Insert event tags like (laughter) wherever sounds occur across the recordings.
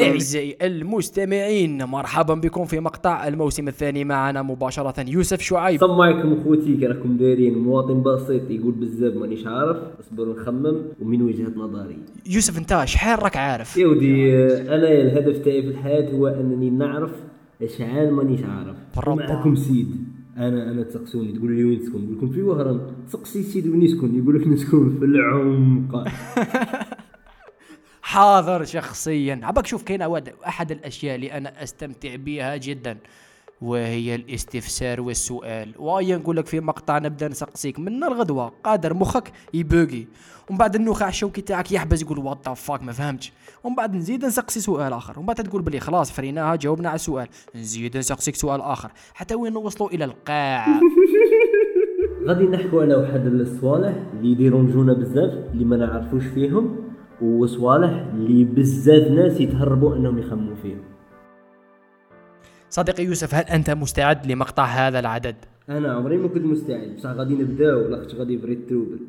أعزائي المستمعين مرحبا بكم في مقطع الموسم الثاني معنا مباشرة يوسف شعيب. السلام عليكم أخوتي كي راكم دايرين مواطن بسيط يقول بزاف مانيش عارف اصبر نخمم ومن وجهة نظري. يوسف أنت شحال راك عارف؟ يا ودي أنا الهدف تاعي في الحياة هو أنني نعرف شحال مانيش عارف. معكم سيد. أنا أنا تسقسوني تقول لي وين تسكن نقول لكم في وهران. تسقسي سيد وين يسكن يقول لك نسكن في العمق. (laughs) حاضر شخصيا. عباك شوف كاين أحد الأشياء اللي أنا أستمتع بها جدا وهي الاستفسار والسؤال. وايا نقول لك في مقطع نبدأ نسقسيك. من الغدوه قادر مخك يبوغي ومن بعد النخاع الشوكي تاعك يحبس يقول what fuck ما فهمتش. ومن بعد نزيد نسقسي سؤال آخر. ومن بعد تقول بلي خلاص فريناها جاوبنا على السؤال. نزيد نسقسيك سؤال آخر. حتى وين نوصلوا إلى القاع؟ (laughs) غادي نحكوا على واحد الصوالح اللي يديرونجونا بزاف اللي ما نعرفوش فيهم وصوالح اللي بزاف ناس يتهربوا أنهم يخمموا فيهم. صديقي يوسف هل أنت مستعد لمقطع هذا العدد؟ أنا عمري ما كنت مستعد بصح غادي نبداو لاخت غادي يبري التروبل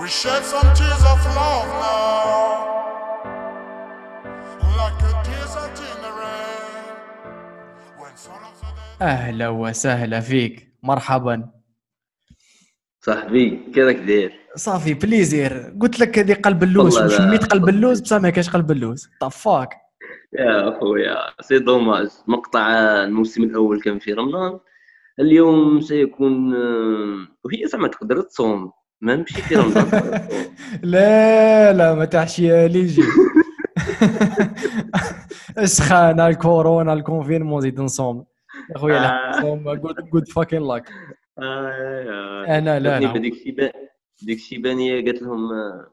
We shed some tears of love now, like the desert in the rain. When sun of the day. أهلا وسهلا فيك. مرحبا. صاحبي كذاك داير صافي بليزير. قلت لك هذه قلب اللوز. لا. وشميت قلب اللوز؟ بصح ما كاش قلب اللوز. طفاك يا أخويا سي دوماج مقطع الموسم الأول كان في رمضان. اليوم سيكون آه، وهي زعما تقدر تصوم. ما نمشي في (laughs) رمضان. لا لا ما تحشي لي جي (laughs) السخانه الكورونا الكونفينمون زيد نصوم. يا خويا لا آه. نصوم جود فاكين لاك أنا لا لا. بديك الشيبان ديك الشيبانيه قالت لهم آه،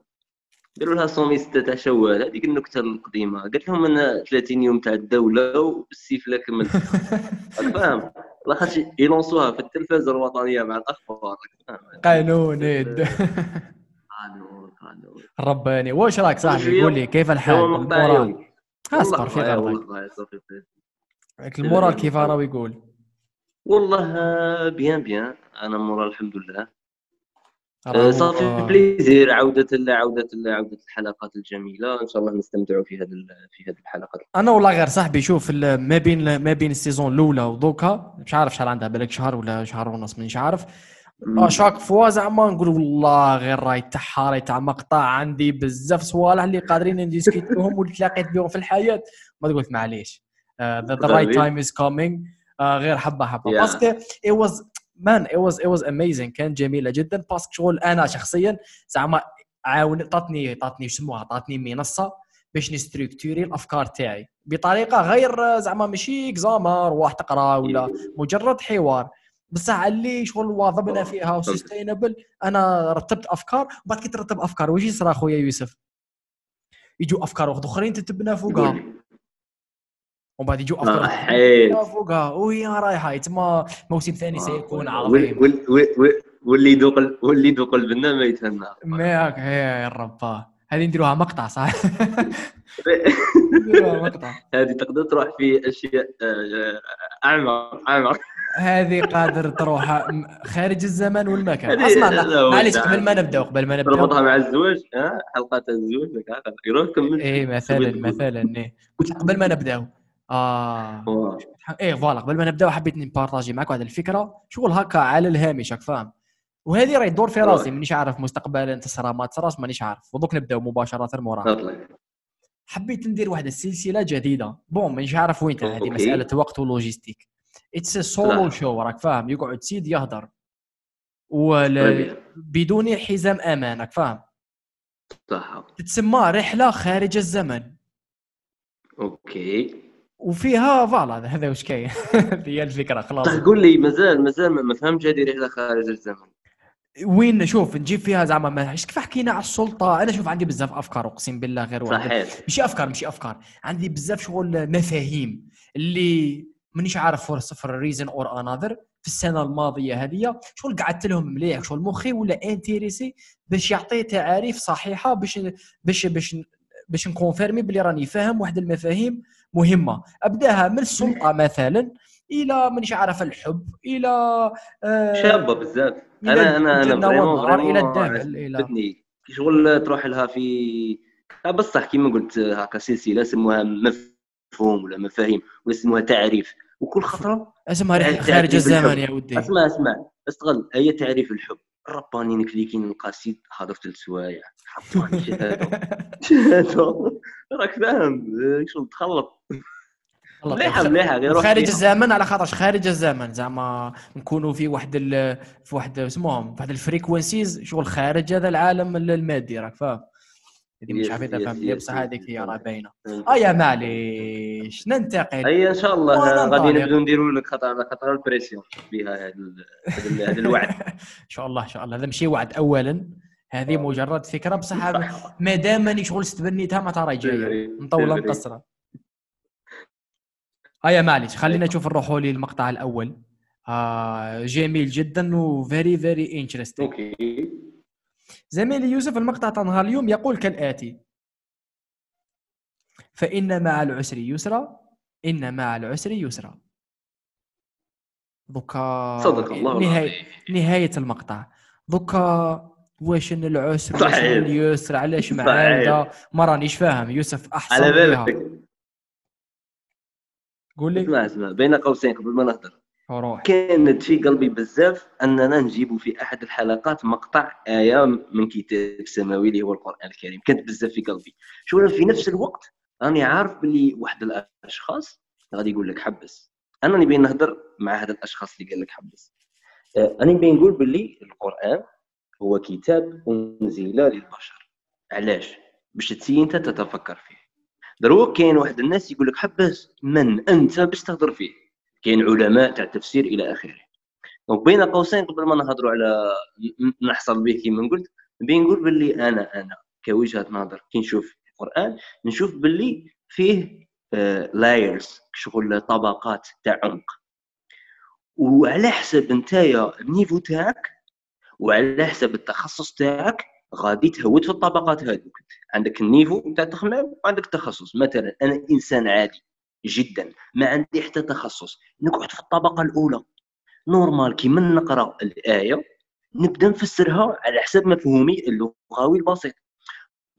قالوا لها صومي ستة تاع شوال هذيك النكتة القديمة. قالت لهم أنا 30 يوم تاع الدولة والسيف لا كمل راك (laughs) فاهم لاخاطش يلونسوها في التلفازه الوطنية مع الأخبار. قانون. (laughs) قانون قانون. رباني. واش راك صاحبي. قول لي كيف الحال. أصبر في غرضك. ال moral كيف راه يقول؟ والله آه، bien bien. أنا مورا الحمد لله. ça fait. plaisir عودة عودة عودة الحلقات الجميلة. إن شاء الله نستمتعوا في هذه في هذه الحلقات. أنا والله غير صاحبي شوف ما بين ما بين ال saison الأولى ودوكا مش عارف شحال عندها بالك شهر ولا شهر ونص مانيش عارف. مم. chaque fois زعما نقول والله غير راي تاعها راي تاع مقطع عندي بزاف صوالح اللي قادرين نديسكيتوهم (laughs) واللي تلاقيت بهم في الحياة. ما قلت معليش. ذا رايت. تايم از كومينغ غير حبة حبة. باسكو it was مان it was it was amazing. كانت جميلة جدا. باسكو شغل أنا شخصيا زعما عاون طاتني طاتني يسموها طاتني منصة باش نستركتوري الأفكار تاعي. بطريقة غير زعما ماشي اكزاما روح تقرأ ولا مجرد حوار. بصح اللي شغل واظبنا فيها وسستينبل أنا رتبت أفكار وبعد كي ترتب أفكار واش يصرى خويا يوسف؟ يجوا أفكار واحد أخرين تتبنى فوقها. ومن بعد يجوا افكار آه،. تتبنى فوقها. وهي رايحة. يتما موسم ثاني سيكون وال- عظيم. وال- وال- وال- واللي يذوق ال- واللي يذوق البنا ما يتهنى. ماك هي الربا هذه نديروها مقطع صح؟ مقطع. (laughs) هذه تقدر تروح في أشياء آه، أعمق أعمق. هذه قادر تروح خارج الزمان والمكان. هذه- اسمع هذا لا، هو معليش. قبل ما نبداو قبل ما نبداو تربطها مع الزواج حلقات الزواج يروح كمل إيه مثلا مثلا إيه. قلت قبل ما نبداو آه. إيه voilà قبل ما نبداو حبيت نبارطاجي معك واحد الفكرة. شغل هكا على الهامش راك فاهم؟ وهذه راهي تدور في راسي مانيش عارف مستقبلا تصرى ما تصراش مانيش عارف. ودوك نبداو مباشرة موراها. حبيت ندير واحد السلسلة جديدة. bon مانيش عارف وين هذه. مسألة وقت و logistique. it's solo. show راك فاهم؟ يقعد سيد يهدر. ولا ربيع. بدون حزام أمان راك فاهم؟ صح. تتسمى رحلة خارج الزمن. OK. وفيها voilà هذا واش كاين. (laughs) هي الفكرة خلاص. طيب قول لي مازال مازال ما فهمتش هذه رحله خارج الزمن. وين؟ شوف نجيب فيها زعما ما كيف حكينا على السلطة؟ أنا شوف عندي بزاف أفكار أقسم بالله غير واحد ماشي أفكار ماشي أفكار. عندي بزاف شغل مفاهيم اللي مانيش عارف for for reason or another في السنة الماضية هذه. شغل قعدت لهم مليح شغل مخي ولا intéressé باش يعطي تعاريف صحيحة باش باش باش باش ن confirmer بلي راني فاهم واحد المفاهيم. مهمة. أبدأها من السلطة مثلا إلى مانيش عارف الحب إلى آه، شابة بزاف إلى أنا أنا أنا vraiment vraiment كي شغل تروح لها في آه بصح كيما قلت هكا سلسلة سموها مفهوم ولا مفاهيم ولا سموها تعريف. وكل خطرة اسمها خارج الزمن. يا ودي. اسمع اسمع. استغل هي تعريف الحب. رباني كليكين القصيد حاضر ثلاث سوايع رباني شهادة. (laughs) شهادة. راك فاهم؟ شغل تخلط. مليحه مليحه غير خارج. الزمن على خاطرش خارج الزمن. زعما نكونوا في واحد ال... في واحد اسمهم في واحد الفريكونسيز شغل خارج هذا العالم المادي راك فاهم؟ هذه مش عارف اذا فهمتني بصح هذيك هي. راه باينة. آه يا معليش ننتقل. هيا إن شاء الله غادي. نبداو نديروا لك خطر خطر ال pression بها هذا الوعد. (laughs) إن شاء الله إن شاء الله. هذا ماشي وعد اولا. هذه مجرد فكرة. بصح ما دام ماني شغل استبنيتها ما ترى جاية مطوله مقصره هيا معليش خلينا نشوف نروحوا للمقطع الأول. آه جميل جدا و very very interesting OK. زميلي يوسف المقطع تاع نهار اليوم. يقول كالآتي فإن مع العسر يسرا إن مع العسر يسرا. دوكا صدق الله نهاية نهاية المقطع. دوكا واش إن العسر واش اليسر؟ علاش صحيح. معاودة ما رانيش فاهم. يوسف أحسن على. بالك قول لي. اسمع اسمع. بين قوسين قبل ما نهضر. روح. كانت في قلبي بزاف أننا نجيب في أحد الحلقات مقطع آية من كتاب سماوي اللي هو القرآن الكريم. كانت بزاف في قلبي. شو في نفس الوقت راني عارف باللي واحد الأشخاص غادي يقول لك حبس. أنا نبي نهضر مع هذا الأشخاص اللي قال لك حبس. آه، أنا نبي نقول باللي القرآن هو كتاب أنزل للبشر. علاش؟ باش تسي أنت تتفكر فيه. دروك كاين واحد الناس يقول لك حبس من أنت باش تهضر فيه. كاين علماء تاع التفسير إلى آخره. donc بين قوسين قبل ما نهضروا على نحصل به كما قلت نبي نقول باللي أنا أنا كوجهة نظر. كي نشوف القرآن نشوف باللي فيه layers شغل طبقات تاع عمق. وعلى حسب نتايا ال niveau تاعك وعلى حسب التخصص تاعك غادي تهود في الطبقات هذوك. عندك ال niveau تاع التخمام وعندك التخصص. مثلا أنا إنسان عادي جدا ما عندي حتى تخصص. نقعد في الطبقة الأولى. normal كي من نقرأ الآية نبدأ نفسرها على حسب مفهومي اللغوي البسيط.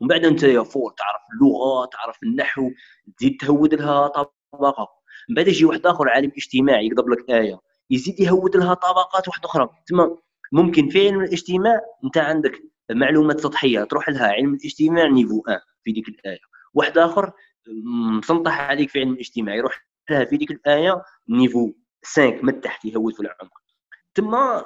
ومن بعد أنت يا فوق تعرف اللغة تعرف النحو تزيد تهود لها طبقة. من بعد يجي واحد آخر عالم اجتماعي يقضب لك آية يزيد يهود لها طبقات واحدة أخرى. تما ممكن في علم الاجتماع. انت عندك معلومات سطحية تروح لها علم الاجتماع niveau 1 في ديك الآية. واحد آخر مسنطح عليك في علم الاجتماع يروح لها في ديك الآية نيفو 5 من تحت يهود في العمق. تما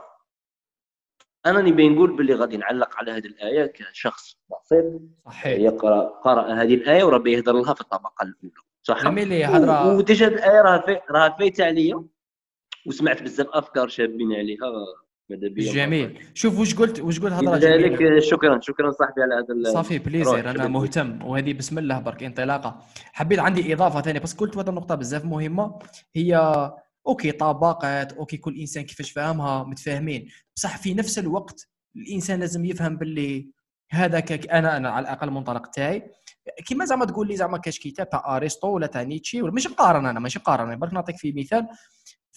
أنا نبي نقول باللي غادي نعلق على هذه الآية كشخص بسيط صحيح. يقرأ قرأ هذه الآية وربي يهدر لها في الطبقة الأولى. صح؟ زميلي هضره وديجا الآية راه في راه فايته عليا وسمعت بزاف أفكار شابين عليها. جميل. شوف واش قلت واش قلت هضرة جميلة؟ لذلك شكرا شكرا صاحبي على هذا ça fait plaisir أنا شكراً. مهتم. وهذه بسم الله برك انطلاقة. حبيت عندي إضافة ثانية بس قلت هذه النقطة بزاف مهمة. هي OK طبقات OK كل إنسان كيفاش فاهمها متفاهمين. بصح في نفس الوقت الإنسان لازم يفهم باللي هذا كك أنا أنا على الأقل المنطلق تاعي. كيما زعما تقول لي زعما كاش كتاب تاع أرسطو ولا تاع نيتشي ولا ماشي نقارن أنا ماشي نقارن برك نعطيك في مثال.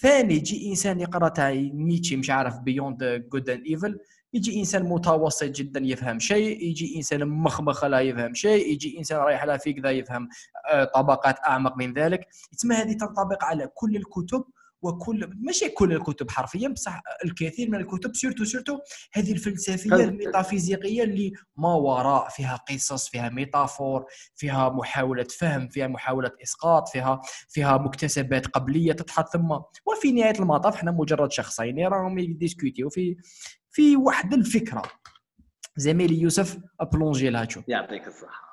ثاني يجي إنسان يقرأ تاع نيتشي مش عارف Beyond Good and Evil يجي إنسان متوسط جدا يفهم شيء يجي إنسان مخمخ لا يفهم شيء يجي إنسان رايح على فيك ذا يفهم آه، طبقات أعمق من ذلك. تسمى هذه تنطبق على كل الكتب وكل ماشي كل الكتب حرفيا بصح الكثير من الكتب surtout surtout هذه الفلسفية الميتافيزيقية اللي ما وراء فيها قصص فيها métaphore فيها محاولة فهم فيها محاولة إسقاط فيها فيها مكتسبات قبلية تتحط ثم. وفي نهاية المطاف إحنا مجرد شخصين راهم يديسكوتيو في في واحد الفكرة. زميلي يوسف أبلونجي لها شوف يعطيك الصحة.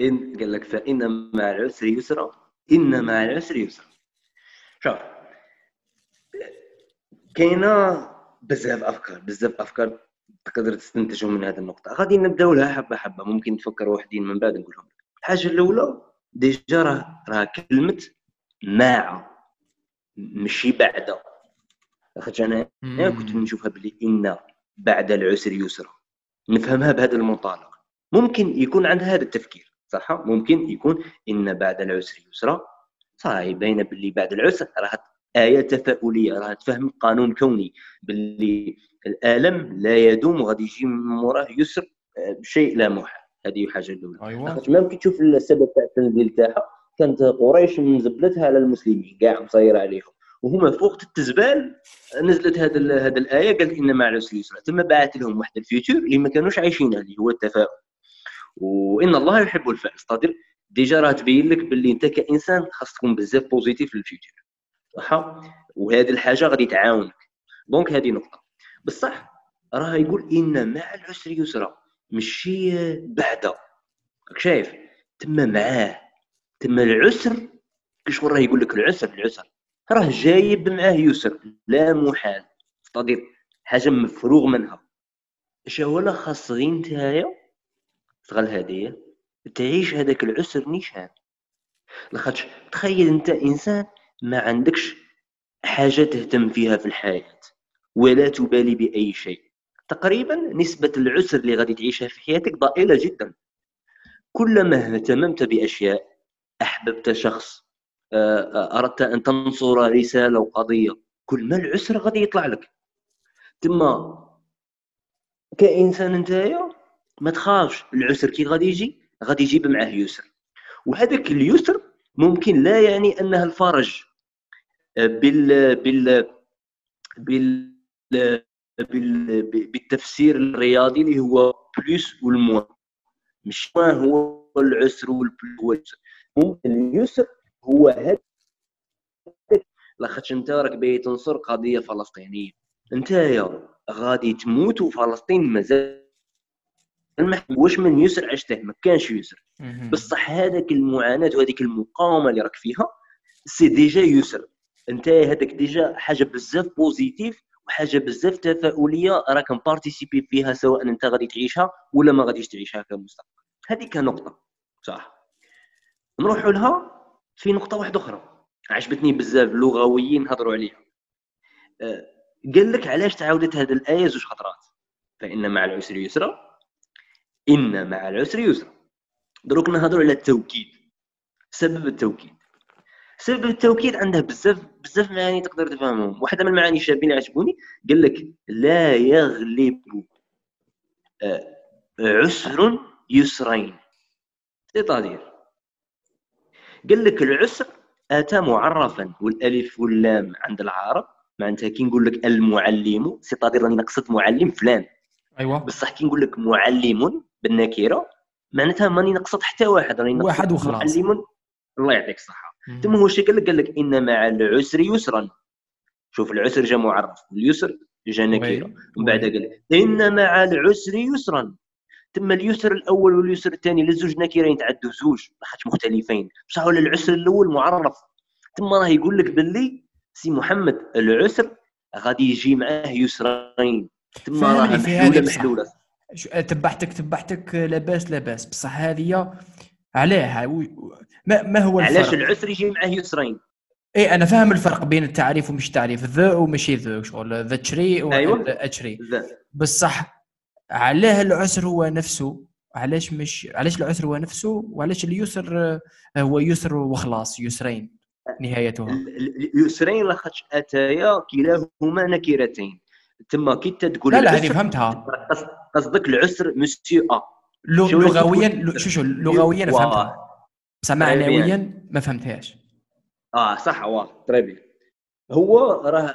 إن قال لك فإن مع العسر يسرا إن مع العسر يسرا. شوف كاينة بزاف أفكار بزاف أفكار تقدر تستنتجهم من هذه النقطة. غادي نبداو لها حبة حبة. ممكن تفكر وحدين من بعد نقولهم. لك. الحاجة الأولى ديجا راه راه كلمة مع ماشي بعد. لاخاطش أنا أنا كنت نشوفها بلي إن بعد العسر يسرا. نفهمها بهذا المنطلق. ممكن يكون عندها هذا التفكير صح؟ ممكن يكون إن بعد العسر يسرا. صاي باينه باللي بعد العسر. راه آية تفاؤلية راه تفهم قانون كوني. باللي الآلم لا يدوم وغادي يجي من موراه يسر آه، بشيء لا محال. هذه حاجة الأولى. ايوا لاخاطش ما كي تشوف السبب تاع التنزيل تاعها كانت قريش مزبلتها على المسلمين كاع مصيره عليهم. وهما في وقت التزبال نزلت هذا هذه الآية قالت ان مع العسر يسرا ثم بعث لهم واحد ال future اللي ما كانوش عايشينه اللي هو التفاؤل. وإن الله يحب الفائز. ça déjà راه تبين لك باللي انت كإنسان خاص تكون بزاف positif في ال future صح؟ وهذه الحاجة غادي تعاونك. donc هذه نقطة. بصح راه يقول إن مع العسر يسرا ماشي بعد راك شايف؟ تما معاه. تما العسر كشغل راه يقول لك العسر العسر. راه جايب معاه يسر. لا محال. صديق حاجة مفروغ منها. اش هو لا خاص غير نتايا؟ تغل هديه تعيش هذاك العسر نيشان. لاخاطش تخيل انت انسان ما عندكش حاجة تهتم فيها في الحياة ولا تبالي بأي شيء. تقريبا نسبة العسر اللي غادي تعيشها في حياتك ضئيلة جدا. كلما اهتممت بأشياء أحببت شخص آه، آه، أردت أن تنصر رسالة وقضيه كل ما العسر غادي يطلع لك. تما كإنسان نتايا ما تخافش العسر كي غادي يجي غادي يجيب معاه يسر وهذاك اليسر ممكن لا يعني أنه الفرج. آه، بال بال بال بال بالتفسير الرياضي اللي هو بلوس والموان مش هو العسر والبلوس اليسر. ممكن اليسر هو هذا. لاخاطش انت راك باغي تنصر قضية فلسطينية. انتيا غادي تموت وفلسطين مازال ما واش من يسر؟ عشته ما كانش يسر. بصح هذاك المعاناة وهذيك المقاومة اللي راك فيها c'est déjà يسر. أنت هذاك ديجا حاجة بزاف positif وحاجة بزاف تفاؤلية راك م participé فيها سواء أنت غادي تعيشها ولا ما غاديش تعيشها كمستقبل. هذه كنقطة. صح. نروحوا لها في نقطة واحدة أخرى. عجبتني بزاف اللغويين هضروا عليها. آه، قال لك علاش تعاودت هذه الآية زوج خطرات؟ فإن مع العسر يسرا. إن مع العسر يسرا. دروك نهضروا على التوكيد. سبب التوكيد. سبب التوكيد عنده بزاف بزاف معاني تقدر تفهمهم. واحدة من المعاني الشابين اللي عجبوني. قال لك لا يغلب آه، عسر يسرين. سيطادير قال لك العسر أتى معرفا والألف واللام عند العرب. معناتها كي نقول لك المعلم سيطادير راني نقصد معلم فلان. ايوا بصح كي نقول لك معلم بالنكره معناتها ماني نقصد حتى واحد راني واحد وخلاص. معلم الله يعطيك الصحة. ثم هو الشيء قال لك؟ قال لك إن مع العسر يسرا. شوف العسر جا معرف واليسر جا نكره وي. ومن بعد. قال لك إن مع العسر يسرا. ثم اليسر الأول واليسر الثاني للزوج نكرين تعدوا زوج لاخاطش مختلفين. بصح ولا العسر الأول معرف. ثم راه يقول لك باللي سي محمد العسر غادي يجي معاه يسرين. فهمني راه محلوله. محلوله شو- تبعتك تبعتك لاباس لاباس. بصح هذه علاه و- ما, ما هو الفرق؟ علاش العسر يجي معاه يسرين؟ اي أنا فاهم الفرق بين التعريف ومش تعريف. ذا ومشي ذا شغل ذا تشري أيوة. واتشري ذا. بصح علاه العسر هو نفسه. علاش مش علاش العسر هو نفسه؟ وعلاش اليسر آه، هو يسر وخلاص يسرين نهايتها اليسرين لاخاطش أتايا كلاهما نكرتين. تما كي انت تقول لا لا هذه فهمتها. قص- قصدك العسر مسيو ا لغويا شو شو لغويا. فهمتها. بصح معنويا ما فهمتهاش. آه صح واه تري بيان هو راه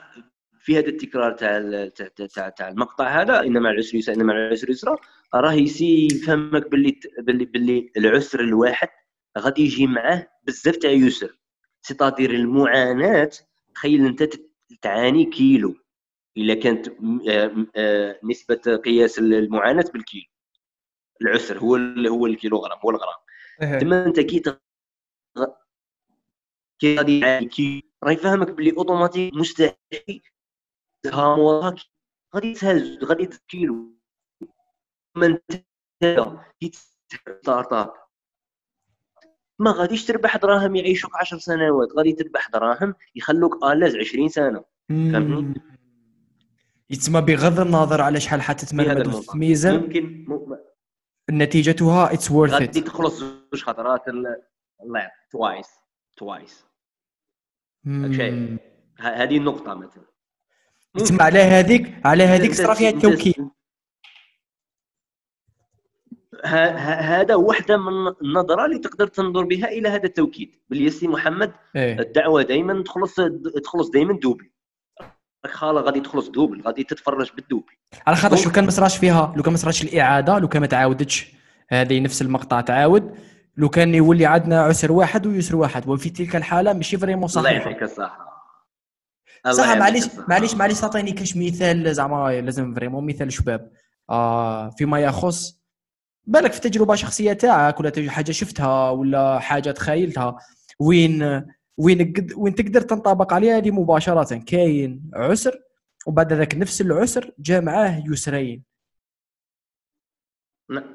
في هذا التكرار تاع تاع تاع- المقطع هذا ان مع العسر يسرا ان مع العسر يسرا راه essaie يفهمك باللي باللي باللي العسر الواحد غادي يجي معاه بزاف تاع يسر. c'est-à-dire المعاناة تخيل أنت تعاني كيلو. إلا كانت آه، آه، نسبة قياس المعاناة بالكيلو. العسر هو هو الكيلوغرام هو الغرام. تما أنت كي كي غادي كي راه يفهمك بلي أوتوماتيك مستحيل تهام وراك غادي تهز غادي تكيلو ما أنت كي ستارت ما غاديش تربح دراهم يعيشوك 10 سنوات غادي تربح دراهم يخلوك الاز 20 سنة. فهمتني؟ يتسمى بغض النظر على شحال حتتمرمد. في ميزان ممكن نتيجتها اتس وورث غادي ات تخلص زوج خطرات ال- الله يعطيك. توايس twice شايف هذه النقطة مثلا. تسمع على هذيك على هذيك صرا فيها ه- هذا واحدة من النظرة اللي تقدر تنظر بها إلى هذا التوكيد. باللي سي محمد إيه. الدعوة دائما تخلص تخلص دائما double خالة غادي تخلص double غادي تتفرج بال double. على خاطر شو كان ما صراش فيها؟ لو كان ما صراش الإعادة لو كان ما تعاودتش هذه نفس المقطع تعاود. لو كان يولي عندنا عسر واحد ويسر واحد وفي تلك الحالة ماشي vraiment الله صحيحه يعطيك الصحة. صح معليش. معليش معليش تعطيني كاش مثال زعما لازم vraiment مثال شباب. آه فيما يخص بالك في تجربة شخصية تاعك ولا حاجة شفتها ولا حاجة تخيلتها؟ وين وين وين تقدر تنطبق عليها هذه مباشرة. كاين عسر وبعد ذاك نفس العسر جاء معاه يسرين.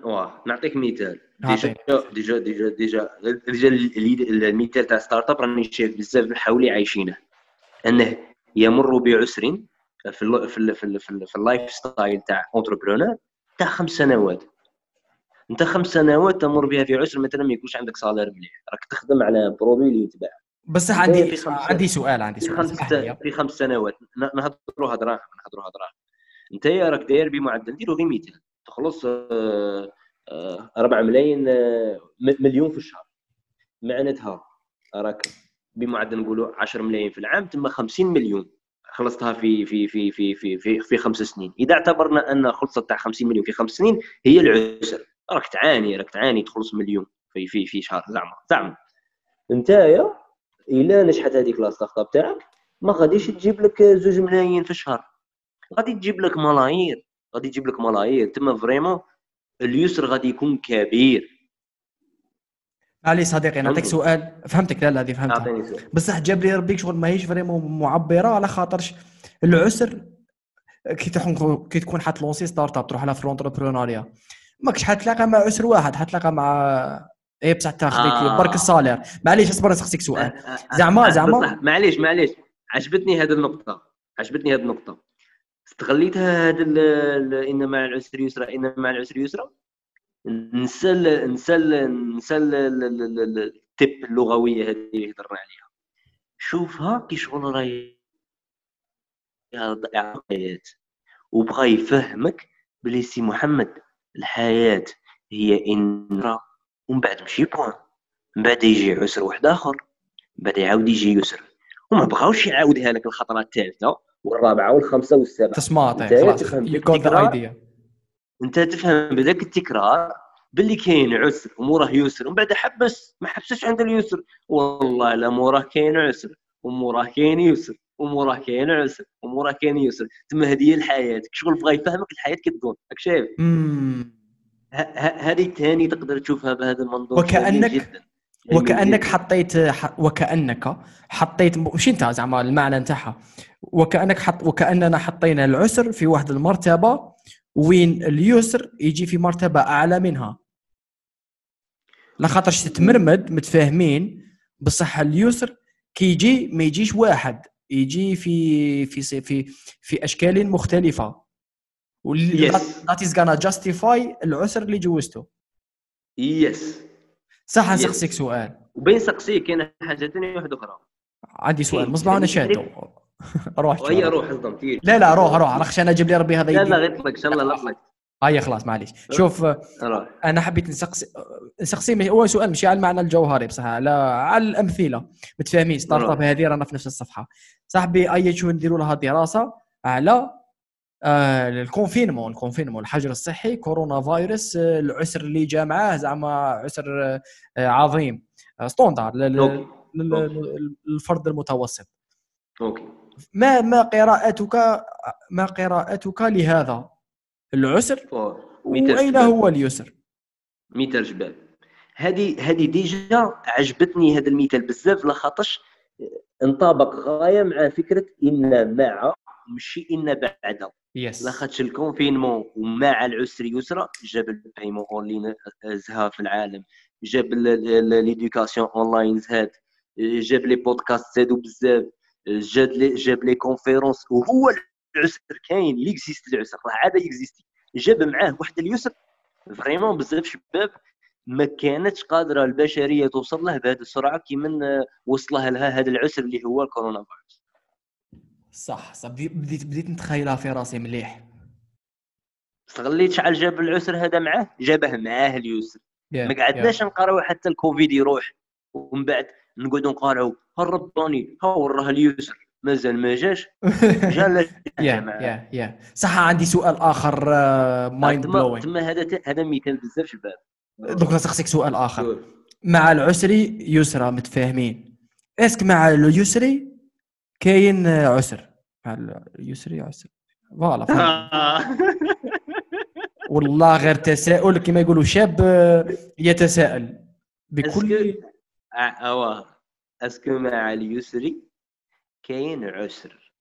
واه نعطيك مثال. déjà déjà déjà déjà déjà ال- المثال تاع startup راني شايف بزاف من حولي عايشينه. أنه يمر بعسر في ال في ال في ال في, ال في ال lifestyle تاع entrepreneur تاع خمس سنوات. أنت خمس سنوات تمر بها في عسر مثلا ما يكونش عندك salaire مليح. راك تخدم على produit اللي يتباع بس في عندي خمسة- عندي سؤال عندي في سؤال. خمس اسمح لي. في خمس سنوات. ن- نهضروا هضره نهضروا هضره أنت يا راك داير بمعدل. نديروا غير مثال تخلص آه، آه، 4 ملايين آه، م- مليون في الشهر. معناتها راك بمعدل نقولوا 10 ملايين في العام تما 50 مليون خلصتها في في في في في في, في خمس سنين. إذا اعتبرنا أن خلصت تاع 50 مليون في خمس سنين هي العسر. راك تعاني راك تعاني تخلص مليون في في في شهر زعما. زعما. نتايا إلا نجحت هذيك la startup تاعك ما غاديش تجيب لك زوج ملايين في الشهر. غادي تجيب لك ملايير غادي تجيب لك ملايير. تما vraiment اليسر غادي يكون كبير. علي صديقي نعطيك. سؤال. فهمتك لا لا هذه فهمتها. سؤال. بصح جاب لي ربيك شغل ماهيش vraiment معبرة على خاطرش العسر كي تكون كي تكون حتلونسي startup تروح لها في l'entrepreneuriat ماكش حتلاقى مع عسر واحد حتلاقى مع إيه بصح تاخذ آه. برك ال salaire معليش اصبر نسقسيك سؤال. آه، آه، زعما- آه، زعما- معليش معليش. عجبتني هذه النقطة. عجبتني هذه النقطة. استغليتها هذا إن مع العسر يسرا إن مع العسر يسرا. نسى نسى نسى ال- ال- ال- ال- التب اللغوية هذه اللي هضرنا عليها. شوفها كي شغل راهي الحياة. وبغى يفهمك بلي سي محمد الحياة هي إن ومن بعد مشي بوان. من بعد يجي عسر واحد آخر من بعد يعاود يجي يسر. وما بغاوش يعاودها لك الخطرة الثالثة والرابعة والخامسه والسابعة. أنت خلاص. ايديا أنت تفهم بذاك التكرار باللي كاين عسر وموراه يسر ومن بعد حبس ما حبسش عند اليسر. والله لا موراه كاين عسر وموراه كاين يسر وموراه كاين عسر وموراه كاين يسر. تما هذه هي الحياة. شغل بغا يفهمك الحياة كي تكون راك شايف؟ هذه ثاني تقدر تشوفها بهذا المنظور. جميل جدا. وكأنك. حطيت ح- وكأنك حطيت مش انت زعما المعنى نتاعها وكأنك حط وكأننا حطينا العسر في واحد المرتبة وين اليسر يجي في مرتبة أعلى منها. لا خاطرش تتمرمد متفاهمين بصح اليسر كي يجي ما يجيش واحد يجي في في في في أشكال مختلفة. that is gonna justify العسر اللي جوزته. yes صح Yes. نسقسيك سؤال. وبين سقسيك كاين حاجة ثانية واحدة أخرى عندي سؤال إيه، مصباح أنا يعني (laughs) شادو. روح وهي. روح تيجي لا لا روح روح راك أنا جيب لي ربي هذا لا لا غير طلق إن شاء الله لا طلق هيا خلاص معليش. شوف روح أنا حبيت نسقسي نسقسي هو سؤال مش على المعنى الجوهري بصح على على الأمثلة. متفاهمين؟ startup. هذه رانا في نفس الصفحة. صاحبي أي شو نديروا لها دراسة؟ على آه ال confinement ال confinement الحجر الصحي كورونا فيروس آه، العسر اللي جا معاه زعما عسر آه، عظيم. آه، standard للفرد المتوسط. OK. ما ما قراءتك ما قراءتك لهذا؟ العسر؟ وأين. هو اليسر؟ ميتر جبال. هذه هذه déjà عجبتني هذا المثال بزاف لاخاطرش انطبق غاية مع فكرة إن مع ماشي ان بعد. yes لاخاطش ال confinement ومع العسر يسرا جاب ال paiement online زها في العالم. جاب l'éducation online زهات جاب les podcasts زادوا بزاف. جاب les جاب les conférences. وهو العسر كاين. اللي existe العسر. راه عاد existé جاب معاه واحد اليسر. vraiment بزاف شباب ما كانتش قادرة البشرية توصل له بهذه السرعة كيما وصلها لها هذا العسر اللي هو الكورونا فيروس. صح صح. بديت بديت, نتخيلها في راسي مليح. استغليت شحال جاب العسر هذا معاه جابه معاه اليسر. Yeah, ما yeah. قعدناش نقراو حتى الكوفيد يروح ومن بعد نقعدوا نقارعوا هربوني ها وراه اليسر. مازال ما جاش. (laughs) جا yeah. yeah yeah. صح عندي سؤال آخر mind تما blowing تما هذا هذا مثال بزاف شباب. دوك نسقسيك سؤال آخر. مع العسري يسرى متفاهمين. est-ce que مع اليسري كاين عسر. مع اليسري عسر. voilà. (laughs) والله غير تساؤل كما يقولوا شاب آه، يتساءل بكل ع- اواه est-ce que مع اليسر كاين عسر.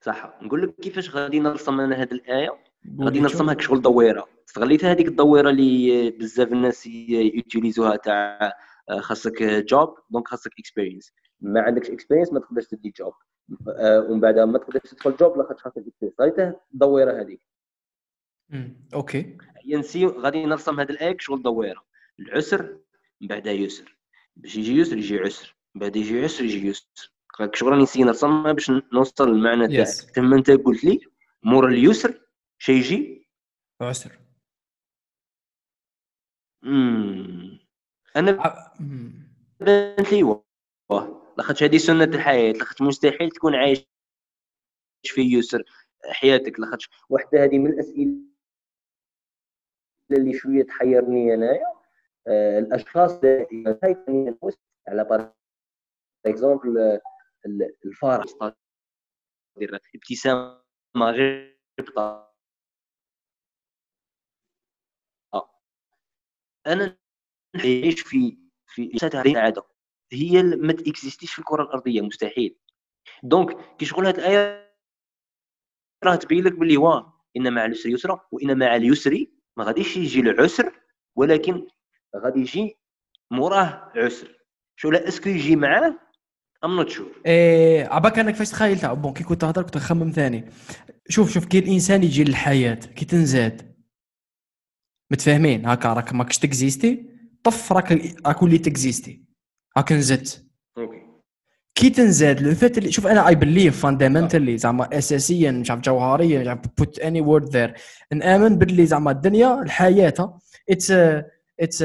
صح. نقول لك كيفاش غادي نرسم أنا هذه الآية؟ غادي نرسمها كشغل دويرة. استغليت هذيك الدويرة اللي بزاف الناس يوتيليزوها تاع آه، خاصك job donc خاصك experience ما عندكش experience ما تقدرش تدي job ومن بعد ما تقدرش تدخل job لاخاطش خاصك experience استغليت الدويره هذيك. okay. you see غادي نرسم هذه الآية كشغل دويرة. العسر من بعدها يسر. باش يجي يسر يجي عسر. من بعد يجي عسر يجي يسر. كشغل راني نسي نرسمها باش نوصل للمعنى Yes. تاعك تما انت قلت لي مور اليسر شي يجي؟ عسر. مم. أنا. بانت لي واه. لاخاطش هذه سنة الحياة لاخاطش مستحيل تكون عايش في يسر حياتك لاخاطش واحدة هذه من الأسئلة اللي شوية تحيرني أنايا. آه، الأشخاص على exemple ال- الفرح. دير ابتسامة غير. أنا نعيش في في سعاده هي ما تإكزيستيش في الكرة الأرضية مستحيل. donc كي شغل هاد الآية راه تبين لك باللي واه إن مع العسر يسرا وإن مع اليسر ما غاديش يجي العسر ولكن غادي يجي موراه عسر. شو ولا est-ce que يجي معاه I'm not sure إيه عباك أنا كيفاش تخيلتها bon كي كنت تهضر كنت نخمم ثاني. شوف شوف كي الإنسان يجي للحياة كي تنزاد. متفاهمين؟ هكا راك ماكش تكزيستي؟ طف راك راك ولي تكزيستي. هاك نزدت okay. كي تنزاد le fait اللي شوف أنا I believe fundamentally زعما اساسيا مش عارف جوهريا مش عارف put any word there نامن باللي زعما الدنيا الحياة it's it's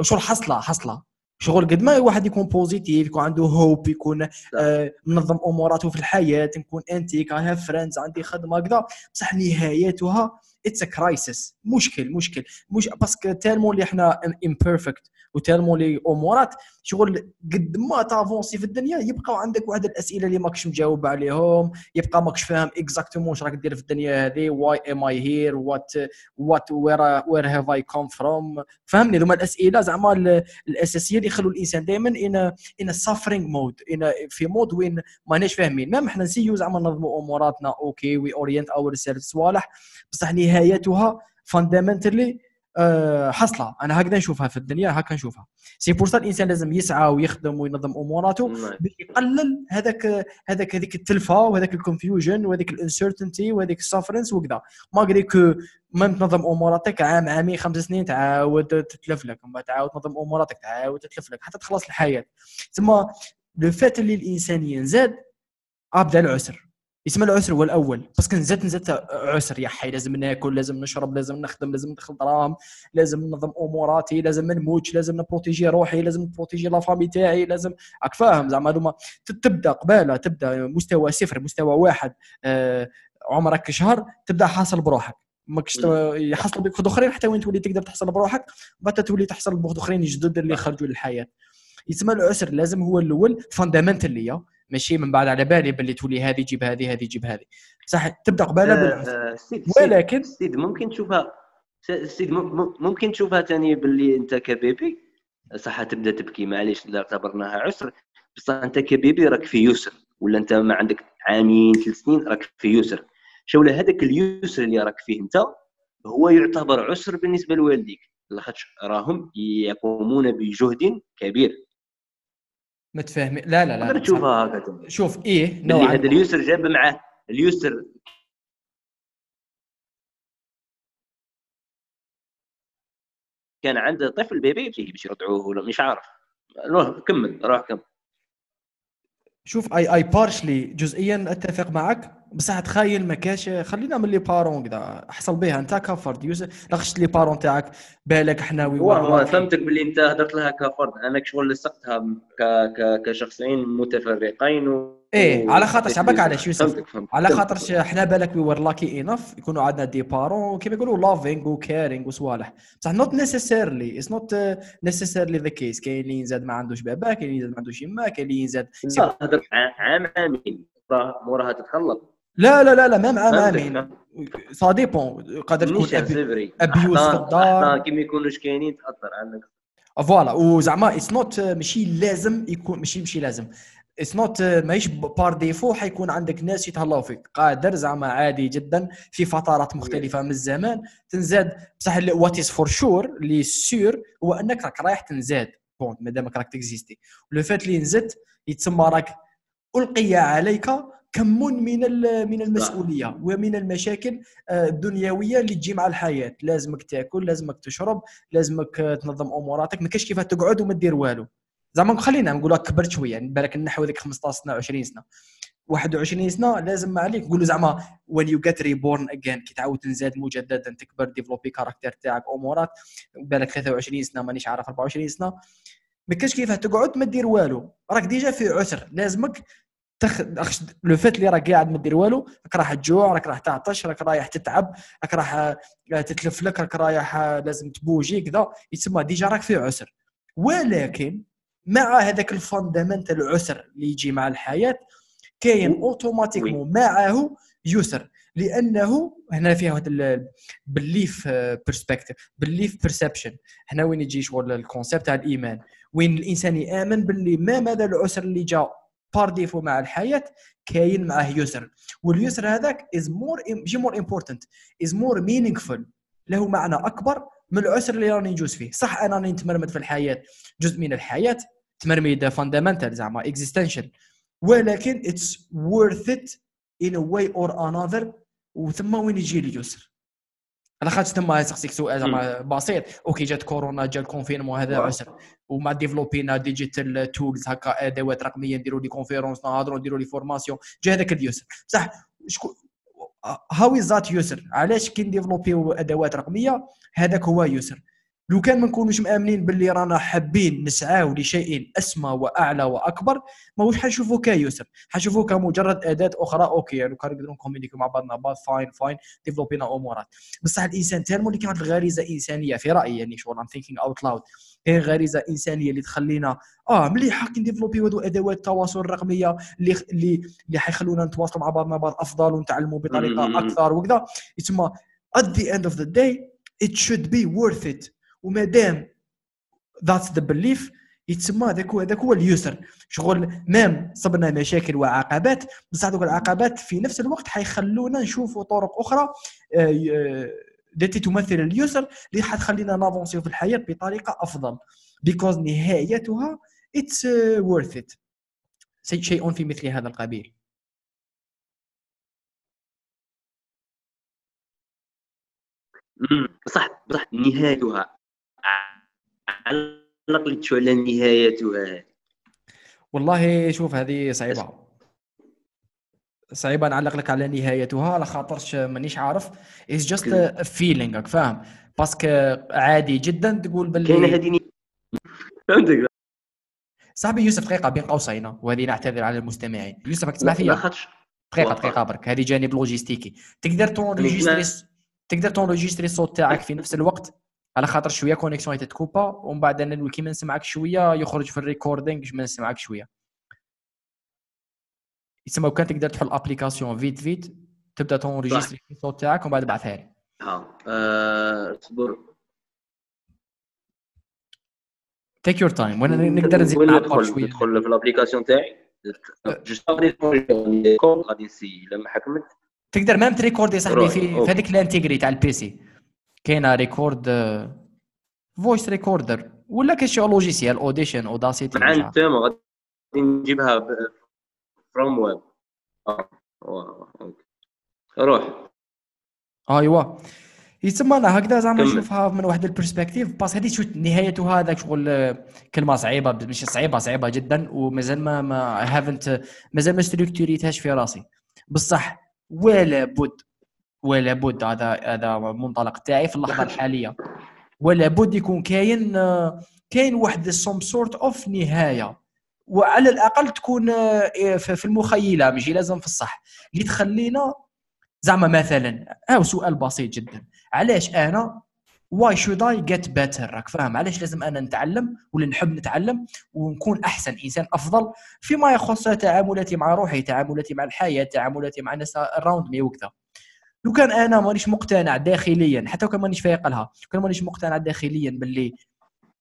شغل حصلة حصلة. شغل قد ما واحد يكون positive يكون عنده hope يكون آه منظم أموراته في الحياة نكون انتيك I have friends عندي خدمة كذا. بصح نهايتها it's crisis مشكل مشكل. مش parce que tellement اللي إحنا imperfect و tellement اللي أمورات. شغل قد ما تافونسي في الدنيا يبقى عندك واحد الأسئلة اللي ماكش مجاوب عليهم يبقى ماكش فاهم exactement واش راك دير في الدنيا هذه why am I here what what where where have I come from فهمني؟ هذوما الأسئلة زعما ال- الأساسية اللي يخلوا الإنسان دائما in in suffering mode in في mode وين ماناش فاهمين. même حنا نسيو زعما ننظموا أموراتنا okay we orient ourself صوالح بصح نهايتها fundamentally أه حصلة. أنا هكذا نشوفها في الدنيا هكا نشوفها. c'est pour الإنسان لازم يسعى ويخدم وينظم أموراته باش يقلل هذاك هذاك هذيك التلفة وهذاك ال confusion وهذيك ال uncertainty وهذيك ال souffrance وكذا. malgré que ما تنظم أموراتك عام عامين خمس سنين تعاود تتلف لك من بعد تعاود تنظم أموراتك تعاود تتلف لك حتى تخلص الحياة. تما le fait اللي الإنسان ينزاد ابدا العسر. يسمى العسر هو الأول. parce que نزدت نزدت عسر يا حي. لازم ناكل لازم نشرب لازم نخدم لازم ندخل دراهم لازم ننظم أموراتي لازم ما نموتش لازم نبروتيجي روحي لازم نبروتيجي la famille تاعي لازم. راك فاهم زعما هذوما. تبدأ قبالة تبدأ مستوى صفر مستوى واحد آه، عمرك شهر تبدأ حاصل بروحك. ماكش يحصل بك أخرين حتى وين تولي تقدر تحصل بروحك بعد تولي تحصل بواحد أخرين جدد اللي خرجوا للحياة. يسمى العسر لازم هو الأول فاندامنتالي ماشي من بعد على بالي باللي تولي هذه جيب هذه هذه جيب هذه. صح تبدأ قبالة بالعسر آه، ولكن- سيد- ممكن تشوفها سيد مم- مم- ممكن تشوفها ثاني باللي أنت كبيبي؟ صح تبدأ تبكي معليش اذا اعتبرناها عسر. بصح أنت كبيبي راك في يسر ولا أنت ما عندك عامين ثلاث سنين راك في يسر. شولا هذاك اليسر اللي راك فيه أنت هو يعتبر عسر بالنسبة لوالديك. لاخاطش راهم يقومون بجهد كبير. متفاهم لا لا لا تشوفها هكذا شوف إيه نوعا هذا اليسر جاب معاه اليسر كان عنده طفل بيبي يجي باش يرضعوه ولا مش عارف. روح كمل روح كمل. شوف اي اي بارشلي جزئيا أتفق معك. بصح تخيل ما كاش خلينا من لي بارون كذا حصل بها أنت كفرد يوسف لغشت لي بارون تاعك. بالك إحنا we. فهمتك باللي أنت هدرت لها كفرد أنا شغل لصقتها ك... ك... كشخصين متفرقين و... إيه على خاطر شعبك علاش يوسف على. خاطر إحنا بالك we were lucky enough يكونوا عندنا des parents كيما يقولوا loving و caring وصوالح بصح not necessarily it's not necessarily the case كاين اللي ينزاد ما عندوش بابا كاين اللي ينزاد ما عندوش يما كاين اللي ينزاد عام عامين موراها تتخلط لا لا لا لا ما مع فهمتك. ça dépend قادر تكون abuse في الدار. كيما يكونوش كاينين تأثر عنك voilà. وزعما it's not ماشي لازم يكون ماشي ماشي لازم. it's not ماهيش par défaut حيكون عندك ناس يتهلاو فيك. قادر زعما عادي جدا في فترات مختلفة من الزمان. تنزاد بصح what is for sure اللي sûr هو أنك راك رايح تنزاد. bon مادامك راك تكزيستي. le fait اللي نزدت يتسمى راك ألقي عليك كم من من المسؤولية ومن المشاكل آه، الدنيوية اللي تجي مع الحياة. لازمك تاكل لازمك تشرب لازمك آه، تنظم أموراتك. ما كاش كيف تقعد وما دير والو. زعما خلينا نقول لك كبرت شوية يعني بالك نحو ذيك 15 سنة 20 سنة. 21 سنة لازم ما عليك. نقولوا زعما when you get reborn again كي تعاود تنزاد مجددا تكبر ديفلوبي caractère تاعك أمورات. بالك 23 سنة مانيش عارف 24 سنة. ما كاش كيف تقعد ما دير والو. راك déjà في عسر لازمك تخ le fait اللي راك قاعد ما دير والو راك راح تجوع راك راح تعطش راك رايح تتعب راك راح آه، تتلف لك راك رايح آه، لازم تبوجي كذا يتسمى déjà راك في عسر. ولكن مع هذاك ال fundamental العسر اللي يجي مع الحياة كاين automatiquement معه يسر. لأنه هنا فيها هذا ال belief perspective belief perception هنا وين يجي شغل ال concept تاع الإيمان. وين الإنسان يآمن باللي ما مدى العسر اللي جا par défaut مع الحياة كاين معاه يسر واليسر هذاك is more ماشي more important is more meaningful له معنى أكبر من العسر اللي راني نجوز فيه. صح أنا راني نتمرمد في الحياة جزء من الحياة تمرميد fundamental زعما existential ولكن it's it in a way or another وثم وين يجي اليسر؟ على خاطر ثم سقسيك سؤال زعما بسيط. okay جات كورونا جا ال confinement هذا. عسر ومع ديفلوبينا digital tools هكا ادوات رقميه نديروا les conférences نهضروا نديروا les formations جا هذاك اليسر بصح شكون how is that يسر؟ علاش كي نديفلوبيو ادوات رقمية؟ هذاك هو يسر. لو كان ما نكونوش مآمنين باللي رانا حابين نسعاو لشيء أسمى وأعلى وأكبر ماهوش حنشوفوه كيسر. حنشوفوه كمجرد أداة أخرى أوكي يعني كان نقدروا نكومينيكيو مع بعضنا بعض فاين فاين ديفلوبينا أمورات. بصح الإنسان tellement اللي كانت الغريزة إنسانية في رأيي يعني شغل I'm thinking out loud هي غريزة إنسانية اللي تخلينا آه مليح كي نديفلوبيو هذو أدوات التواصل الرقميه اللي اللي اللي حيخلونا نتواصلوا مع بعضنا بعض أفضل ونتعلموا بطريقة. أكثر وكذا. يتسمى at the end of the day it should be worth it. وما دام that's the belief يتسمى هذاك هو هذاك هو اليسر. شغل مام صبنا مشاكل وعقبات بصح هذوك العقبات في نفس الوقت حيخلونا نشوفوا طرق أخرى آه، ي- التي تمثل اليسر اللي حتخلينا نافونسيو في الحياة بطريقة أفضل. Because نهايتها it's uh, worth it. شيء- في مثل هذا القبيل. بصح بصح نهايتها. علق لي شو على نهايتها والله شوف هذه صعيبة. صعيبة نعلق لك على نهايتها على خاطرش مانيش عارف. it's just feeling فاهم؟ parce que عادي جدا تقول كاينة باللي هذه ني- فهمتك؟ صاحبي يوسف دقيقة بين قوسين. وهذه نعتذر على المستمعين. يوسف راك تسمع فيا؟ دقيقة. دقيقة برك. هذه جانب لوجيستيكي. تقدر تونجيستري تقدر تونجيستري الصوت تاعك في نفس الوقت؟ على خاطر شوية connexion تتكوبا ومن بعد أنا كيما نسمعك شوية يخرج في ال recording ما نسمعك شوية. يسمى كان تقدر تحل application vite vite تبدأ تونجيستري الصوت تاعك ومن بعد ابعثها لي. ها اصبر take your time وأنا نقدر نزيد ندخل شوية. ندخل في ال application تاعي. جوست غادي غادي نسي لما حكمت. تقدر مام تريكوردي صاحبي في. هذيك الانتيغري تاع البيسي كاينة ريكورد فويس ريكوردر ولا كاين شي لوجيسيال اوديشن اوداسيتي مع التيم غادي نجيبها فروم ويب روح ايوا يتسمى أنا هكذا زعما. نشوفها من واحد البرسبكتيف باس هذه شو نهايتها هذاك شغل كلمه صعيبه مش صعيبه صعيبه جدا ومازال ما ما haven't مازال ما ستركتوريتهاش في راسي بصح ولا بد ولا بد هذا هذا المنطلق تاعي في اللحظة (laughs) الحالية. ولا بد يكون كاين كاين واحد some sort of نهاية. وعلى الأقل تكون آه، في في المخيلة ماشي لازم في الصح. اللي تخلينا زعما مثلا هاو سؤال بسيط جدا. علاش أنا؟ why should I get better راك فاهم؟ علاش لازم أنا نتعلم ولا نحب نتعلم ونكون أحسن إنسان أفضل فيما يخص تعاملاتي مع روحي تعاملاتي مع الحياة تعاملاتي مع الناس around me وكذا. لو كان أنا مانيش مقتنع داخليا حتى لو كان مانيش فايق لها كان مانيش مقتنع داخليا باللي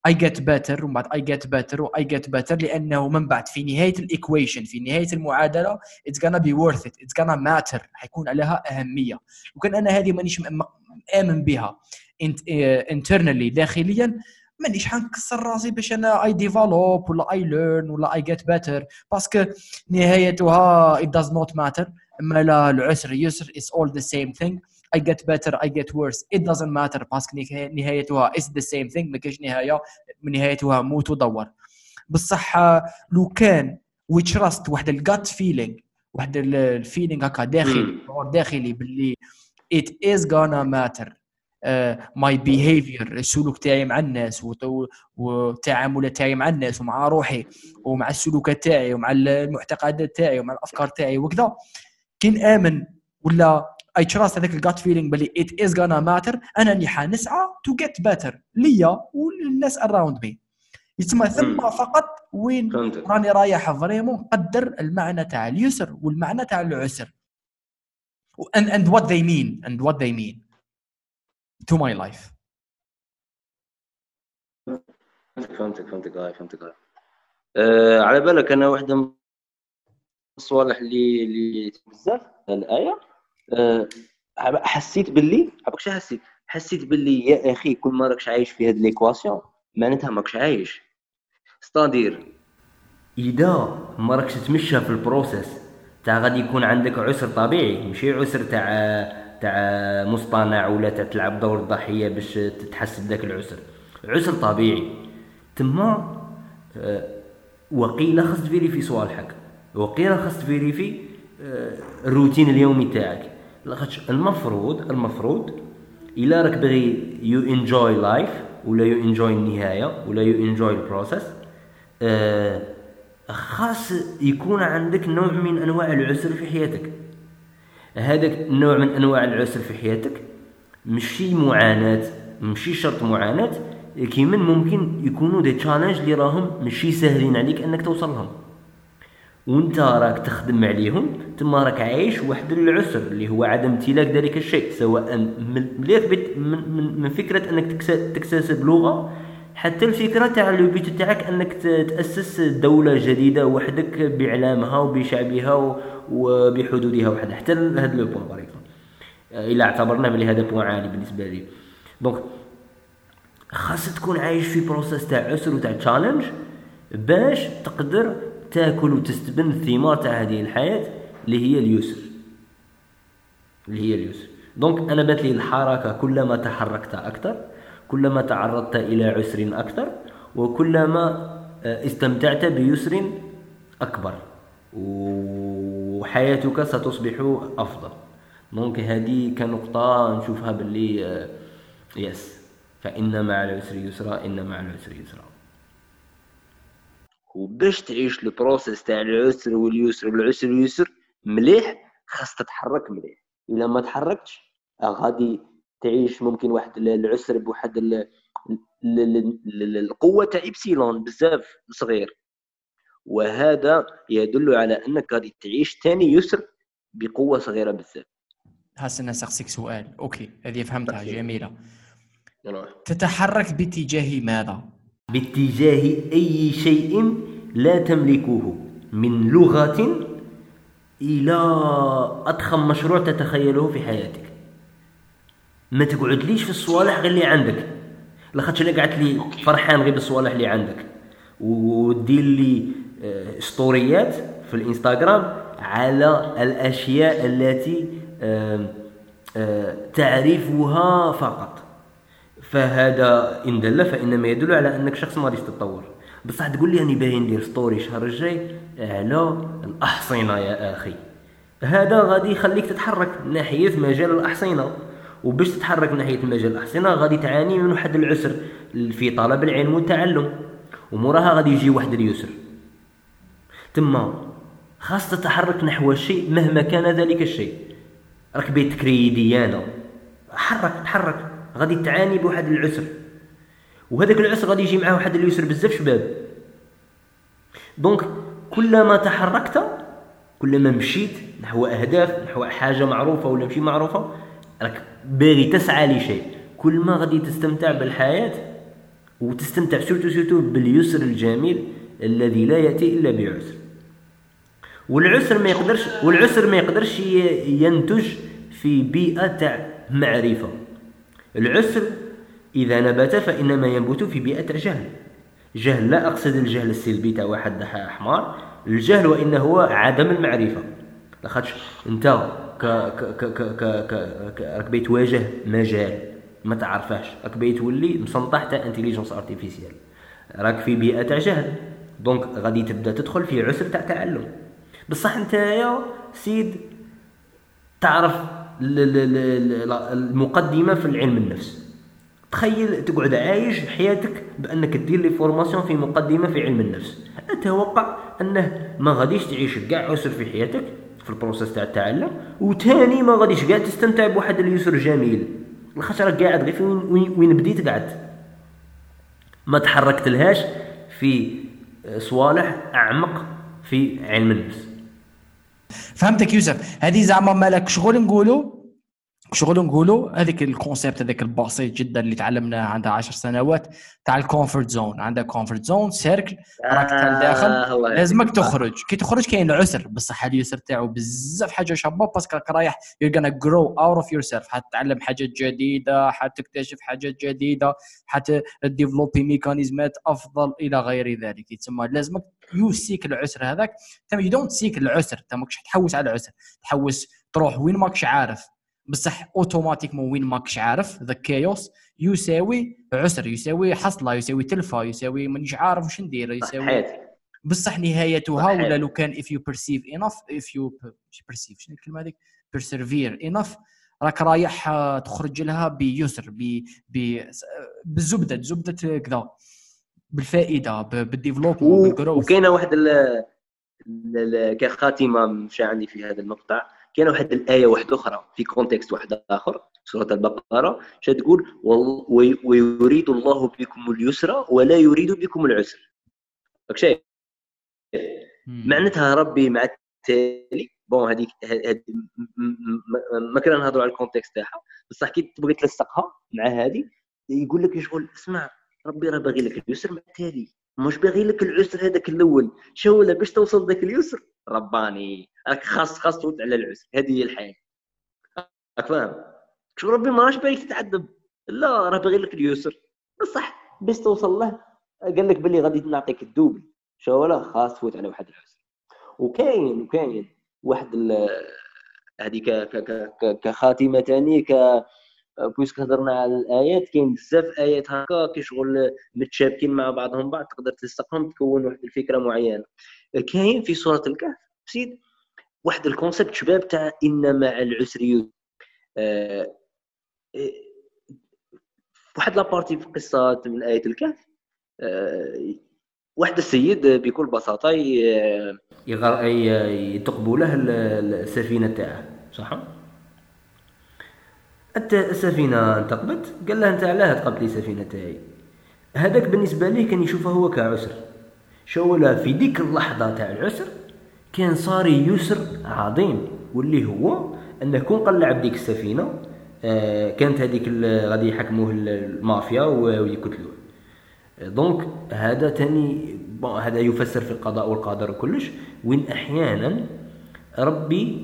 I get better ومن بعد I get better و I get better لأنه من بعد في نهاية ال equation في نهاية المعادلة it's gonna be worth it it's gonna matter حيكون لها أهمية. وكان أنا هذه مانيش م- مآمن بها internally داخليا مانيش حنكسر راسي باش أنا I develop ولا I learn ولا I get better parce que نهايتها it does not matter. اما لا العسر يسر it's all the same thing. I get better I get worse. It doesn't matter parce que نهاية- نهايتها is the same thing. ما كاينش نهاية نهايتها موت ودور. بصح لو كان we trust واحد ال gut feeling واحد ال feeling هكا داخلي داخلي باللي it is gonna matter. my behavior السلوك تاعي مع الناس والتعاملات تاعي مع الناس ومع روحي ومع السلوكات تاعي ومع المعتقدات تاعي ومع الأفكار تاعي وكذا. كي نامن ولا I trust هذاك ال gut feeling باللي it is gonna matter أنا اللي حنسعى to get better ليا وللناس around me يتسمى ثم. فقط وين فهمتك. راني رايح vraiment نقدر المعنى تاع اليسر والمعنى تاع العسر. and and what they mean and what they mean to my life. فهمتك فهمتك هاي فهمتك. هاي آه على بالك أنا واحدة الصوالح اللي اللي بزاف. الآية. آه حسيت باللي عباك حسيت؟ حسيت باللي يا أخي كل ما راكش عايش في هاد l'équation معناتها ماكش عايش. c'est-à-dire إذا ما راكش تمشى في ال process تاع غادي يكون عندك عسر طبيعي ماشي عسر تاع تاع مصطنع ولا تاع تلعب دور الضحيه باش تتحسب ذاك العسر. عسر طبيعي. تما آه، وقيله خاص تفيريفي صوالحك. وقيله خاص تفيريفي آه، الروتين اليومي تاعك. لاخاطش المفروض المفروض إلا راك باغي you enjoy life ولا you enjoy النهاية ولا you enjoy ال process خاص يكون عندك نوع من أنواع العسر في حياتك. هذاك النوع من أنواع العسر في حياتك ماشي معاناة ماشي شرط معاناة كيما ممكن يكونوا des challenges اللي راهم ماشي ساهلين عليك أنك توصل لهم وانت راك تخدم عليهم تما راك عايش واحد العسر اللي هو عدم امتلاك ذلك الشيء سواء من من, من, من فكرة أنك تكتسب لغة حتى الفكرة تاع البيت تاعك أنك تأسس دولة جديدة وحدك بإعلامها وبشعبها وبحدودها وحدها. حتى هذا le point par exemple إلى اعتبرنا بلي هذا point عالي بالنسبة لي. donc خاص تكون عايش في process تاع عسر وتاع challenge باش تقدر تأكل وتستبن الثمار تاع هذه الحياة اللي هي اليسر. اللي هي اليسر. donc أنا بان لي الحركة كلما تحركت أكثر كلما تعرضت إلى عسر أكثر وكلما آه، استمتعت بيسر أكبر. وحياتك ستصبح أفضل. donc هذه كنقطه نشوفها باللي آه، Yes. فإن مع العسر يسرا إن مع العسر يسرا. وباش تعيش ال process تاع العسر واليسر والعسر واليسر مليح خاص تتحرك مليح. إلا ما تحركتش آه، غادي تعيش ممكن واحد ال- العسر بواحد ال- ال- ال- ال- القوة تاع ايبسيلون بزاف صغير. وهذا يدل على أنك غادي تعيش ثاني يسر بقوة صغيرة بزاف. هسه أنا سأقسيك سؤال. أوكي هذه فهمتها. جميلة. يلا. تتحرك باتجاه ماذا؟ باتجاه أي شيء لا تملكه من لغة إلى أضخم مشروع تتخيله في حياتك. ما تقعدليش في الصوالح غير اللي عندك. لاخاطش أنا قعدت لي فرحان غير بالصوالح اللي عندك. ودير لي آه، ستوريات في الإنستغرام على الأشياء التي آه، تعريفها فقط. فهذا إن دل فانما يدل على أنك شخص ما تتطور. بصح تقول لي راني باغي ندير ستوري الشهر الجاي. على الاحصنه يا أخي. هذا غادي يخليك تتحرك ناحية مجال الاحصنه وباش تتحرك ناحية مجال الاحصنه غادي تعاني من واحد العسر في طلب العلم والتعلم. وموراها غادي يجي واحد اليسر. تما خاص تتحرك نحو الشيء مهما كان ذلك الشيء. راك بيت تكري ديانه حرك تحرك غادي تعاني بواحد العسر. وهذاك العسر غادي يجي معاه واحد اليسر بزاف شباب. دونك كلما تحركت كلما مشيت نحو أهداف نحو حاجة معروفة ولا ماشي معروفة راك باغي تسعى لشيء. كل ما غادي تستمتع بالحياة وتستمتع surtout surtout باليسر الجميل الذي لا يأتي إلا بعسر. والعسر ما يقدرش والعسر ما يقدرش ينتج في بيئة تاع معرفة. العسر إذا نبت فإنما ينبت في تاع جهل. جهل لا أقصد الجهل السلبي تاع واحد حمار. الجهل وين هو عدم المعرفة. لاخاطش أنت ك ك ك ك ك ك راك باغي تواجه مجال ما تعرفهاش راك باغي تولي مسنطح تاع intelligence artificielle راك في بيئة تاع جهل. donc غادي تبدأ تدخل في عسر تاع تعلم. بصح نتايا سيد تعرف ال- ال- ال- ال- المقدمة في العلم النفس. تخيل تقعد عايش حياتك بأنك دير les formations في مقدمة في علم النفس. أتوقع أنه ما غاديش تعيش كاع عسر في حياتك في ال process تاع التعلم وثاني ما غاديش كاع تستمتع بواحد اليسر جميل. لاخاطش راك قاعد غير وين, وين بديت قعدت ما تحركت لهاش في صوالح أعمق في علم النفس. فهمتك يوسف؟ هذه زعما مالك شغل نقولوا شغل نقولوا هذيك ال concept هذاك البسيط جدا اللي تعلمناه عندها 10 سنوات تاع ال comfort zone عندك comfort zone circle راك تاع الداخل آه، الله لازمك. تخرج. كي تخرج كاين العسر. بصح اليسر تاعو بزاف حاجة شابة parce que راك رايح you're gonna grow out of yourself. حتتعلم حاجات جديدة حتكتشف حاجات جديدة حت développer ميكانيزمات أفضل إلى غير ذلك. تسمى لازمك you seek العسر هذاك. تم you don't seek العسر. انت ماكش تحوس على العسر. تحوس تروح وين ماكش عارف. بصح automatiquement وين ماكش عارف the chaos يساوي عسر يساوي حصلة يساوي تلفة يساوي مانيش عارف واش ندير يساوي بصح نهايتها. ولا لو كان if you perceive enough if you مش perceive شنو الكلمة هذيك؟ persevere enough. راك رايح آه، تخرج لها بيسر ب ب بالزبده زبدة كذا بالفائدة بال développement بال growth وكاينة واحد كخاتمه مشى عندي في هذا المقطع. كاينة واحد الآية واحدة أخرى في context واحد آخر سورة البقرة شا تقول وال- وي- ويريد الله بكم اليسر ولا يريد بكم العسر. راك شايف؟ معناتها ربي مع التالي bon هذيك ما كنا نهضروا على ال context تاعها بصح كي تبغي تلصقها مع هذه يقول لك شغل اسمع ربي راه باغي لك اليسر مع التالي. مش باغي لك العسر هذاك الأول. شو ولا باش توصل ذاك اليسر رباني راك خاص خاص تفوت على العسر. هذه هي الحياة. راك فاهم؟ شو ربي ما راش باغيك تتعذب. لا راه باغي لك اليسر. بصح باش توصل له قال لك باللي غادي نعطيك ال double شو ولا؟ خاص تفوت على واحد العسر. وكاين وكاين واحد ال- هذه ك- ك- ك- ك- كخاتمة ثاني ك puisque هضرنا على الايات كاين بزاف ايات هكا كي شغل متشابكين مع بعضهم بعض تقدر تلصقهم تكون واحد الفكرة معينه كاين في سوره الكهف سيد واحد concept شباب تاع ان مع العسر آه، واحد لابارتي في قصه من إيه الكهف آه، واحد السيد بكل بساطه يغر... ي- يتقبوا له ال- ال- السفينه تاعه صح أنت السفينه انتقبت قال له أنت علاه تقبت لي السفينه تاعي هذاك بالنسبة ليه كان يشوفه هو كعسر. شو لا في ديك اللحظة تاع العسر كان صار يسر عظيم واللي هو أنه كون قلع بديك السفينة آه، كانت هذيك غادي يحكموه ال- المافيا ويقتلوه. دونك هذا تاني هذا يفسر في القضاء والقدر وكلش وين أحيانا ربي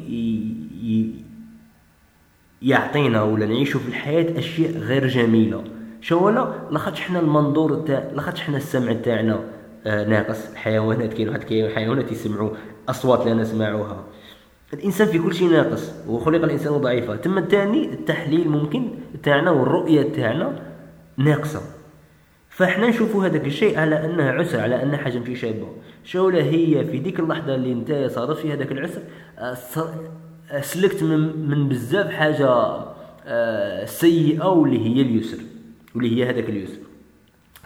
يعطينا ولا نعيشوا في الحياة أشياء غير جميلة. شو ولا؟ لاخاطش حنا المنظور تاع لاخاطش حنا السمع تاعنا آه، ناقص. الحيوانات كاين واحد كاين حيوانات يسمعوا أصوات لا نسمعوها. الإنسان في كل شيء ناقص وخلق الإنسان ضعيفا ثم الثاني التحليل ممكن تاعنا والرؤية تاعنا ناقصة. فاحنا نشوفوا هذاك الشيء على أنه عسر على أنه حاجة ماشي شابة. شوله هي في ديك اللحظة اللي انت صادف في هذاك العسر آه، سلكت من, من بزاف حاجة آه، سيئة واللي هي اليسر واللي هي هذاك اليسر.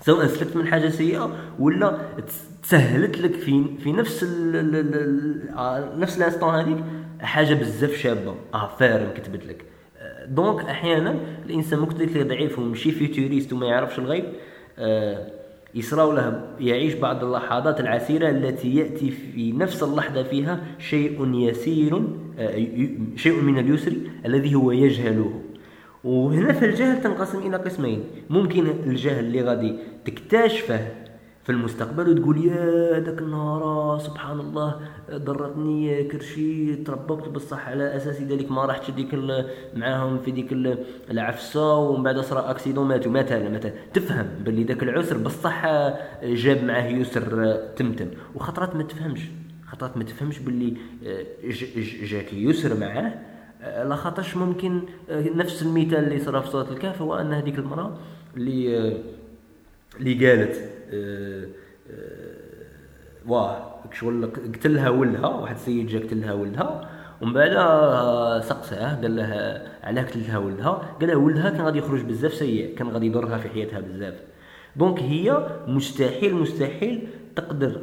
سواء سلكت من حاجة سيئة ولا تس- تسهلت لك في في نفس ال آه، نفس ال instant هذيك حاجة بزاف شابة affaire كتبت لك. آه، donc أحيانا الإنسان ممكن يكون ضعيف ومشي futuriste وما يعرفش الغيب آه، يصراو له يعيش بعض اللحظات العسيرة التي يأتي في نفس اللحظة فيها شيء يسير آه، شيء من اليسر الذي هو يجهله. وهنا فالجهل تنقسم إلى قسمين. ممكن الجهل اللي غادي تكتشفه في المستقبل وتقول يا هذاك النهار سبحان الله ضرتني كرشي ترببت بصح على أساس ذلك ما رحتش ديك معاهم في ديك ال- العفسة ومن بعد صرا أكسيدون ماتوا. مثلا مثلا تفهم باللي ذاك العسر بصح جاب معاه يسر تمتم وخطرات ما تفهمش. خطرات ما تفهمش باللي ج- جاك يسر معاه آه، لا خاطرش ممكن آه، نفس المثال اللي صرا في صوت الكهف هو أن هذيك المرأة اللي آه، اللي قالت آه، آه، واه شغل قتلها ولدها واحد السيد جا قتلها ولدها ومن بعد آه، سقساه قال لها علاه قتلتها ولدها قال لها ولدها كان غادي يخرج بزاف سيء كان غادي يضرها في حياتها بزاف. donc هي مستحيل مستحيل تقدر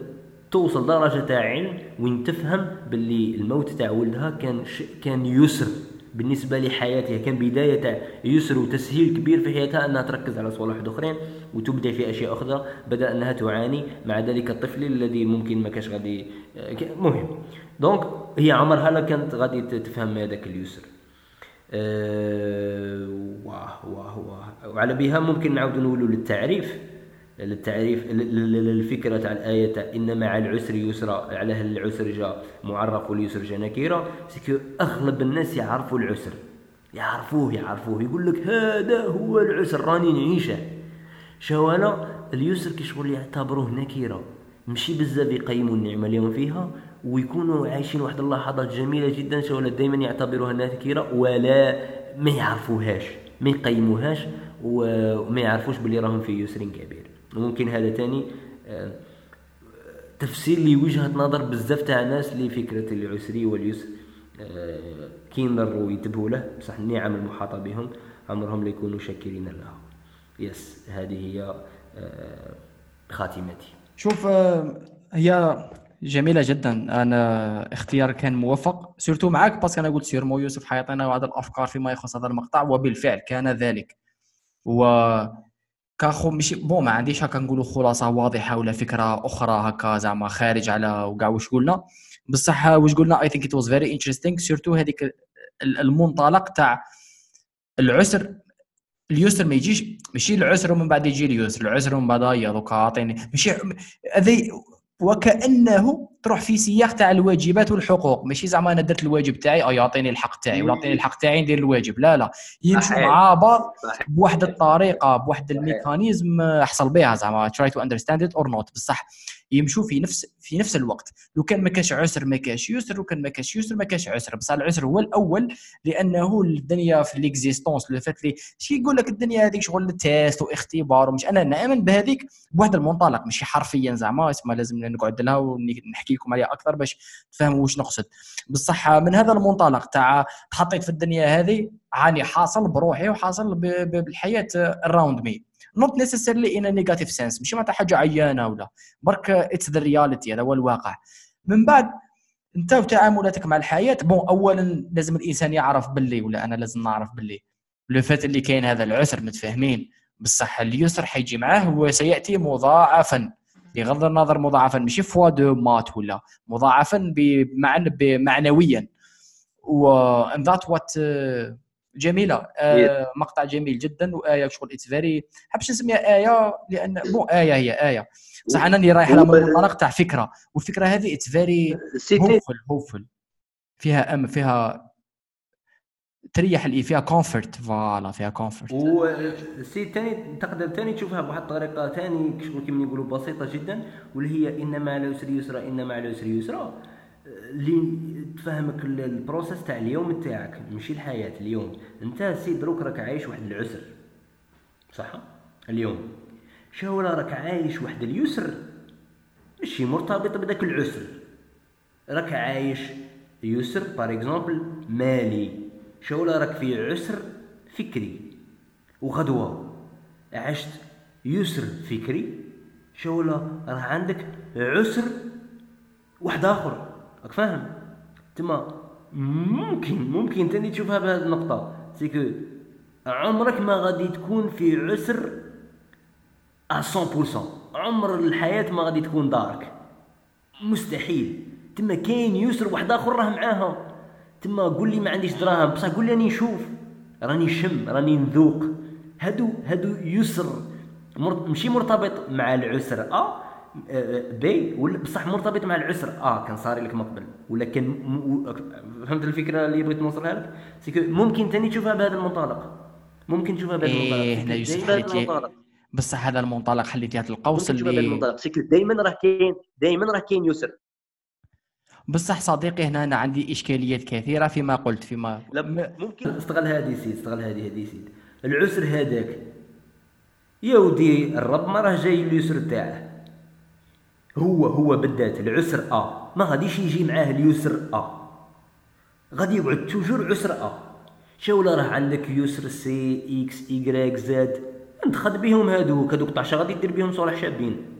توصل درجة تاع علم وين تفهم باللي الموت تاع ولدها كان ش... كان يسر. بالنسبة لحياتها كان بداية تاع يسر وتسهيل كبير في حياتها أنها تركز على صوالح أخرين وتبدع في أشياء أخرى بدل أنها تعاني مع ذلك الطفل الذي ممكن ما كاش غادي مهم. donc هي عمرها لا كانت غادي تفهم هذاك اليسر. آه، واه واه واه. وعلى بها ممكن نعاودوا نقولوا للتعريف. للتعريف ل- ل- ل- الفكرة تاع الآية تاع إن مع العسر يسرا على العسر جاء معرف واليسر جاء نكيرا سكو أغلب الناس يعرفوا العسر. يعرفوه يعرفوه. يقول لك هذا هو العسر راني نعيشه. شوالا اليسر كي شغل يعتبروه نكيرة ماشي بزاف يقيموا النعمة اليوم فيها ويكونوا عايشين واحد اللحظات جميلة جدا شوالا دائما يعتبروها نكيرة ولا ما يعرفوهاش ما يقيموهاش وما يعرفوش باللي راهم في يسر كبير. وممكن هذا تاني آه، تفسير لوجهة نظر بزاف تاع ناس لفكرة العسر واليسر آه، كي ينظروا وينتبهوا له. بصح النعم المحاطة بهم عمرهم لا يكونوا شاكرين لها. yes هذه هي آه، خاتمتي. شوف هي جميلة جدا. أنا اختيار كان موفق surtout معك parce que أنا قلت sûrement يوسف حيعطينا بعض الأفكار فيما يخص هذا المقطع وبالفعل كان ذلك. و كاخو ماشي bon ما عنديش هكا نقولوا خلاصة واضحة ولا فكرة أخرى هكا زعما خارج على وكاع واش قلنا؟ بصح واش قلنا؟ I think it was very interesting surtout هذيك ال- المنطلق تاع العسر. اليسر ما يجيش ماشي العسر ومن بعد يجي اليسر. العسر ومن بعد هيا دوكا عطيني. ماشي هذي وكأنه تروح في سياق تاع الواجبات والحقوق. ماشي زعما أنا درت الواجب تاعي أو يعطيني الحق تاعي ولا يعطيني الحق تاعي ندير الواجب. لا لا. يمشوا صحيح. مع بعض. بواحد الطريقة بواحد ال mécanisme احصل بها زعما try to understand it or not. بصح يمشوا في نفس في نفس الوقت. لو كان ما كاش عسر ما كاش يسر لو كان ما كاش يسر ما كاش عسر. بصح العسر هو الأول لأنه الدنيا في l'existence لو فات لي شي يقول لك الدنيا هذيك شغل test واختبار ومش أنا نأمن بهذيك بواحد المنطلق ماشي حرفيا زعما اسمها لازم نقعد لها ونحكي لكم عليها أكثر باش تفهموا واش نقصد. بصح من هذا المنطلق تاع تحطيت في الدنيا هذه عاني حاصل بروحي وحاصل بالحياة around me not necessarily in negative sense ماشي معناتها حاجة عيانة ولا. برك it's the reality هذا هو الواقع. من بعد انت وتعاملاتك مع الحياة bon اولا لازم الإنسان يعرف باللي ولا أنا لازم نعرف باللي. لو فات اللي كاين هذا العسر متفاهمين. بصح اليسر حيجي معاه وسياتي مضاعفا. بغض النظر مضاعفا ماشي fois deux maths ولا. مضاعفا بمعنى معنويا و that what uh, جميلة. آه مقطع جميل جدا وآية شغل it's very حبش نسميها آية لأن bon آية هي آية. بصح أنا اللي رايح لها من تاع فكرة والفكرة هذه it's very hopeful hopeful فيها أم فيها تريح اللي فيها comfort voilà فيها comfort و aussi تاني تقدر تاني تشوفها بواحد الطريقة تاني شغل كيما يقولوا بسيطة جدا واللي هي ان مع العسر يسرا ان مع العسر يسرا. اللي تفهمك ال- ال process تاع اليوم تاعك ماشي الحياة اليوم. انت سيد دروك راك عايش واحد العسر. صح؟ اليوم. شو راك عايش واحد اليسر ماشي مرتبط بداك العسر. راك عايش يسر par exemple مالي. شو راك في عسر فكري. وغدوة. عشت يسر فكري. شو راه عندك عسر واحد آخر. راك فاهم؟ تما ممكن ممكن تاني تشوفها بهذه النقطة. سيكو عمرك ما غادي تكون في عسر 100% عمر الحياة ما غادي تكون دارك. مستحيل. تما كاين يسر واحد آخر راه معاها. تما قول لي ما عنديش دراهم. بصح قول لي راني نشوف. راني نشم راني نذوق. هادو هادو يسر مر... ماشي مرتبط مع العسر. آه ben voilà بصح مرتبط مع العسر. آه كان صار لك من قبل ولا كان. فهمت الفكرة اللي بغيت نوصلها لك؟ c'est que ممكن تاني تشوفها بهذا المنطلق. ممكن تشوفها بهذا المنطلق. c'est que هنا يوسف حليت. بصح هذا المنطلق حليت لي هذا القوس تشوفها بهذا اللي المنطلق c'est que دائما راه كاين دائما راه كاين يسر. بصح صديقي هنا أنا عندي إشكاليات كثيرة فيما قلت فيما لا ممكن استغل هذه سيد استغل هذه هذه سيد. العسر هذاك. يا ودي الرب ما راه جاي اليسر تاعه. هو هو بالذات العسر آه. ما غاديش يجي معاه اليسر آه. غادي يقعد توجور عسر آه. شو ولا راه عندك يسر سي إكس ايكغيك زاد انت خد بهم هادوك هادوك طعشة غادي دير بهم صالح شابين.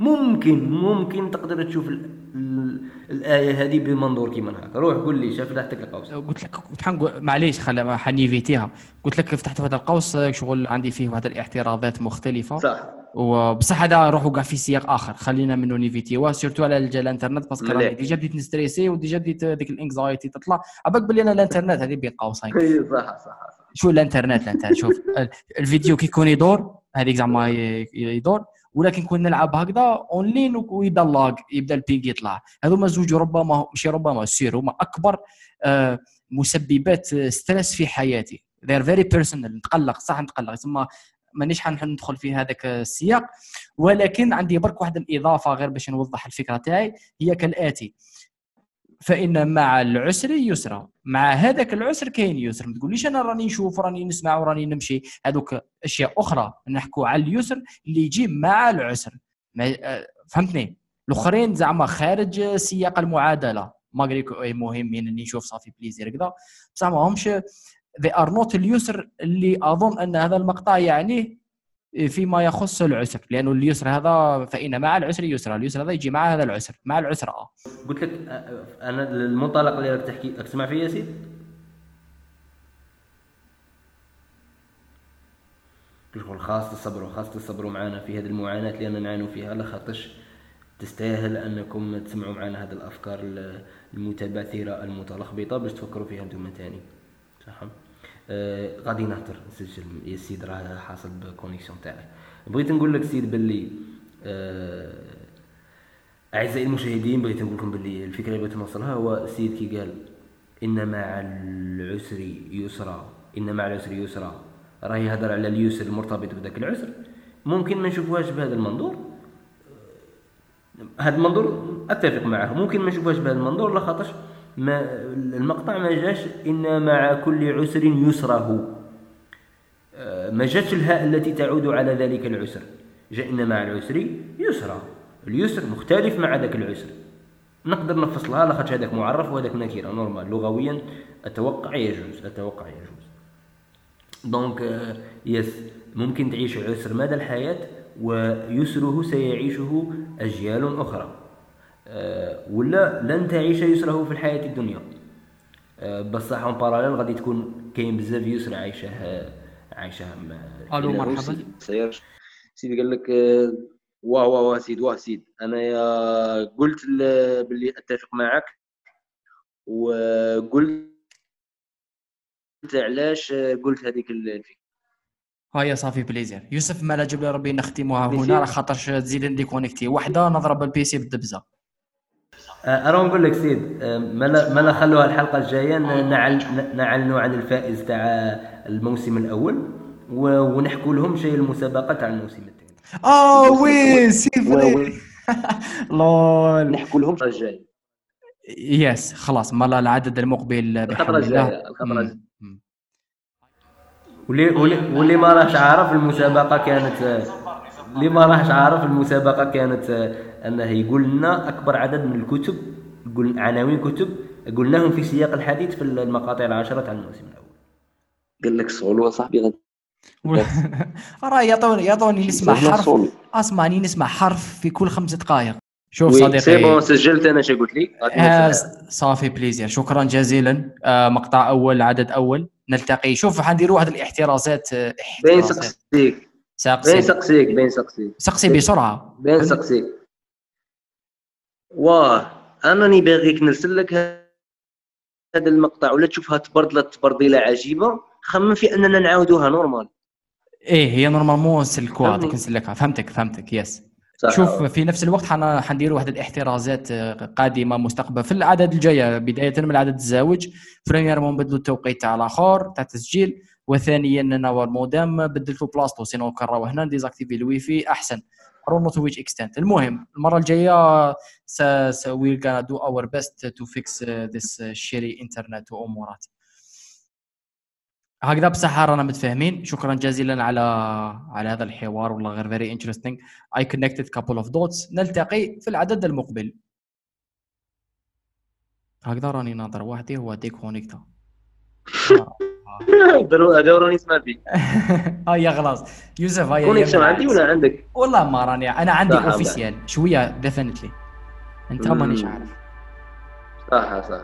ممكن ممكن تقدر تشوف ال ال الآية هذه بمنظور كيما هكا. روح قول لي شاف تحتك القوس. قلت لك كنت حنقول معليش خلي حنيفيتيها. قلت لك فتحت هذا القوس شغل عندي فيه واحد الاعتراضات مختلفة. صح. وبصح هذا نروحوا كاع في سياق آخر. خلينا منه نيفيتيوا surtout على الج- الانترنت parce que. راني déjà بديت نستريسي و déjà بديت ديك ال anxiety تطلع. عباك بلي أنا الانترنت هذه بين قوسين صح صح شو الانترنت أنت؟ شوف ال- الفيديو كي يكون يدور هذيك زعما ي- يدور. ولكن كنا نلعب هكذا اونلاين ويبدا ال lag يبدا ال ping يطلع. هذوما زوج ربما ماشي ربما sûr هما أكبر آه، مسببات stress في حياتي. They're very personal نتقلق صح نتقلق. ثم مانيش حندخل في هذاك السياق. ولكن عندي برك واحد الإضافة غير باش نوضح الفكرة تاعي هي كالآتي. فإن مع العسر يسرا. مع هذاك العسر كاين يسر. ما تقوليش أنا راني نشوف راني نسمع وراني نمشي. هذوك أشياء أخرى نحكوا على اليسر اللي يجي مع العسر. ما آه، فهمتني؟ الأخرين زعما خارج سياق المعادلة. ماغري كو- أي مهمين اني نشوف صافي بليزير كذا. بصح ما همش they are not اليسر اللي أظن أن هذا المقطع يعنيه فيما يخص العسر لأنه اليسر هذا فإن مع العسر يسرا اليسر هذا يجي مع هذا العسر مع العسر. آه قلت لك آه، آه، أنا المنطلق اللي راك تحكي راك تسمع فيا سيد؟ قلت لكم خاص تصبروا خاص تصبروا معنا في هذه المعاناة اللي أنا نعانوا فيها لخاطرش تستاهل أنكم تسمعوا معنا هذه الأفكار ال- المتبعثرة المتلخبطة باش تفكروا فيها أنتم تاني. صح؟ غادي نهضر. نسجل يا سيد راه حاصل ب connexion تاعك بغيت نقول لك سيد باللي آه أعزائي المشاهدين بغيت نقول لكم باللي الفكرة اللي بغيت نوصلها هو السيد كي قال إن مع العسر يسرا إن مع العسر يسرا. راه يهضر على اليسر المرتبط بذاك العسر. ممكن ما نشوفوهاش بهذا المنظور. هذا المنظور أتفق معه. ممكن ما نشوفوهاش بهذا المنظور لخاطرش ما المقطع ما جاش ان مع كل عسر يسره. آه، ما جاتش الهاء التي تعود على ذلك العسر. جاء ان مع العسر يسرا. اليسر مختلف مع ذاك العسر. نقدر نفصلها لاخاطش هذاك معرف وهذاك نكره normal. لغويا أتوقع يجوز أتوقع يجوز. donc yes ممكن تعيش عسر مدى الحياة ويسره سيعيشه أجيال أخرى. ولا لن تعيش يسره في الحياة الدنيا. آه، بصح en parallèle غادي تكون كاين بزاف يسر عايشه عايشه ألو مرحبا. سيد سير سيدي قال لك آه، واه واه واه سيد واه سيد. أنا يا قلت باللي أتفق معك وقلت علاش آه، قلت هذيك الفكرة. هيا صافي plaisir. يوسف مالا جاب لي ربي نختموها. هنا راه خاطرش تزيد نديكونيكتي وحدة نضرب ال PC بالدبزة. آه، ارى نقول لك سيد آه، مالا مالا خلوها الحلقة الجاية ن- نعل نعلنوا عن الفائز تاع الموسم الأول ونحكوا لهم شيء المسابقة تاع الموسم الثاني. آه oui c'est vrai (laughs) لول. نحكوا لهم الجاي yes خلاص مالا العدد المقبل بحول الله. الجاية. الخطره واللي واللي ما راهش عارف المسابقة كانت اللي ما راهش عارف المسابقة كانت أنه يقول لنا أكبر عدد من الكتب يقول عناوين كتب قلناهم في سياق الحديث في المقاطع العشره تاع الموسم الأول. قال لك صولو صاحبي (laughs) راه يعطوني يعطوني نسمع حرف. اسمعني نسمع حرف في كل خمس دقائق. شوف oui c'est صديقي. bon سجلت أنا شو قلت لي. آه،. ça fait plaisir. شكرا جزيلا. آه، مقطع أول عدد أول. نلتقي. شوف حنديروا واحد الاحترازات آه، بين احترازات. سقسيك. بين سقسيك بين سقسيك. سقسي بسرعة. بين سقسيك. واه انني باغيك نرسل لك هذا المقطع ولا تشوفها تبردلت تبرديله عجيبة. خمم في أننا نعاودوها نورمال إيه هي نورمالمون نسلكوها. هذيك نسلكها فهمتك فهمتك يس صح. شوف في نفس الوقت حنا حنديروا واحد الاحترازات آه، قادمة مستقبل. في العدد الجاية بداية من العدد الزاوج بريميرمون بدلوا التوقيت تاع الآخر تاع التسجيل وثانيا نوار مودام بدلتوا بلاصتو سينو كان راهو هنا ديزاكتيفي الواي فاي أحسن. رونو تو ويتش اكستنت المهم المرة الجاية وي غانا دو اور بيست تو فيكس ذس شيري انترنت وأمورات. هكذا بصحة رانا متفاهمين. شكرا جزيلا على على هذا الحوار والله غير فيري انترستينج اي كونكتد كابل اوف دوتس نلتقي في العدد المقبل. هكذا راني ناظر وحدي هو ديكونيكتا نسمع فيك هيا خلاص يوسف هيا كونيكشن يلا. عندي ولا عندك؟ والله ما راني. أنا عندي اوفيسيال شوية ديفينتلي أنت. مانيش عارف. صح صح.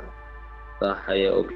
صح هيا أوكي.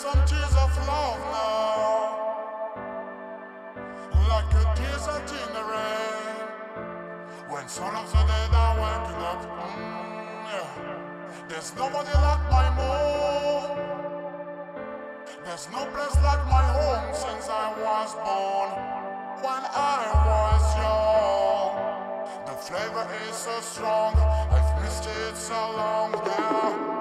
Some tears of love now, like a desert in the rain. When of the dead are waking up, mm, yeah. there's nobody like my mom. There's no place like my home since I was born. When I was young, the flavor is so strong. I've missed it so long now.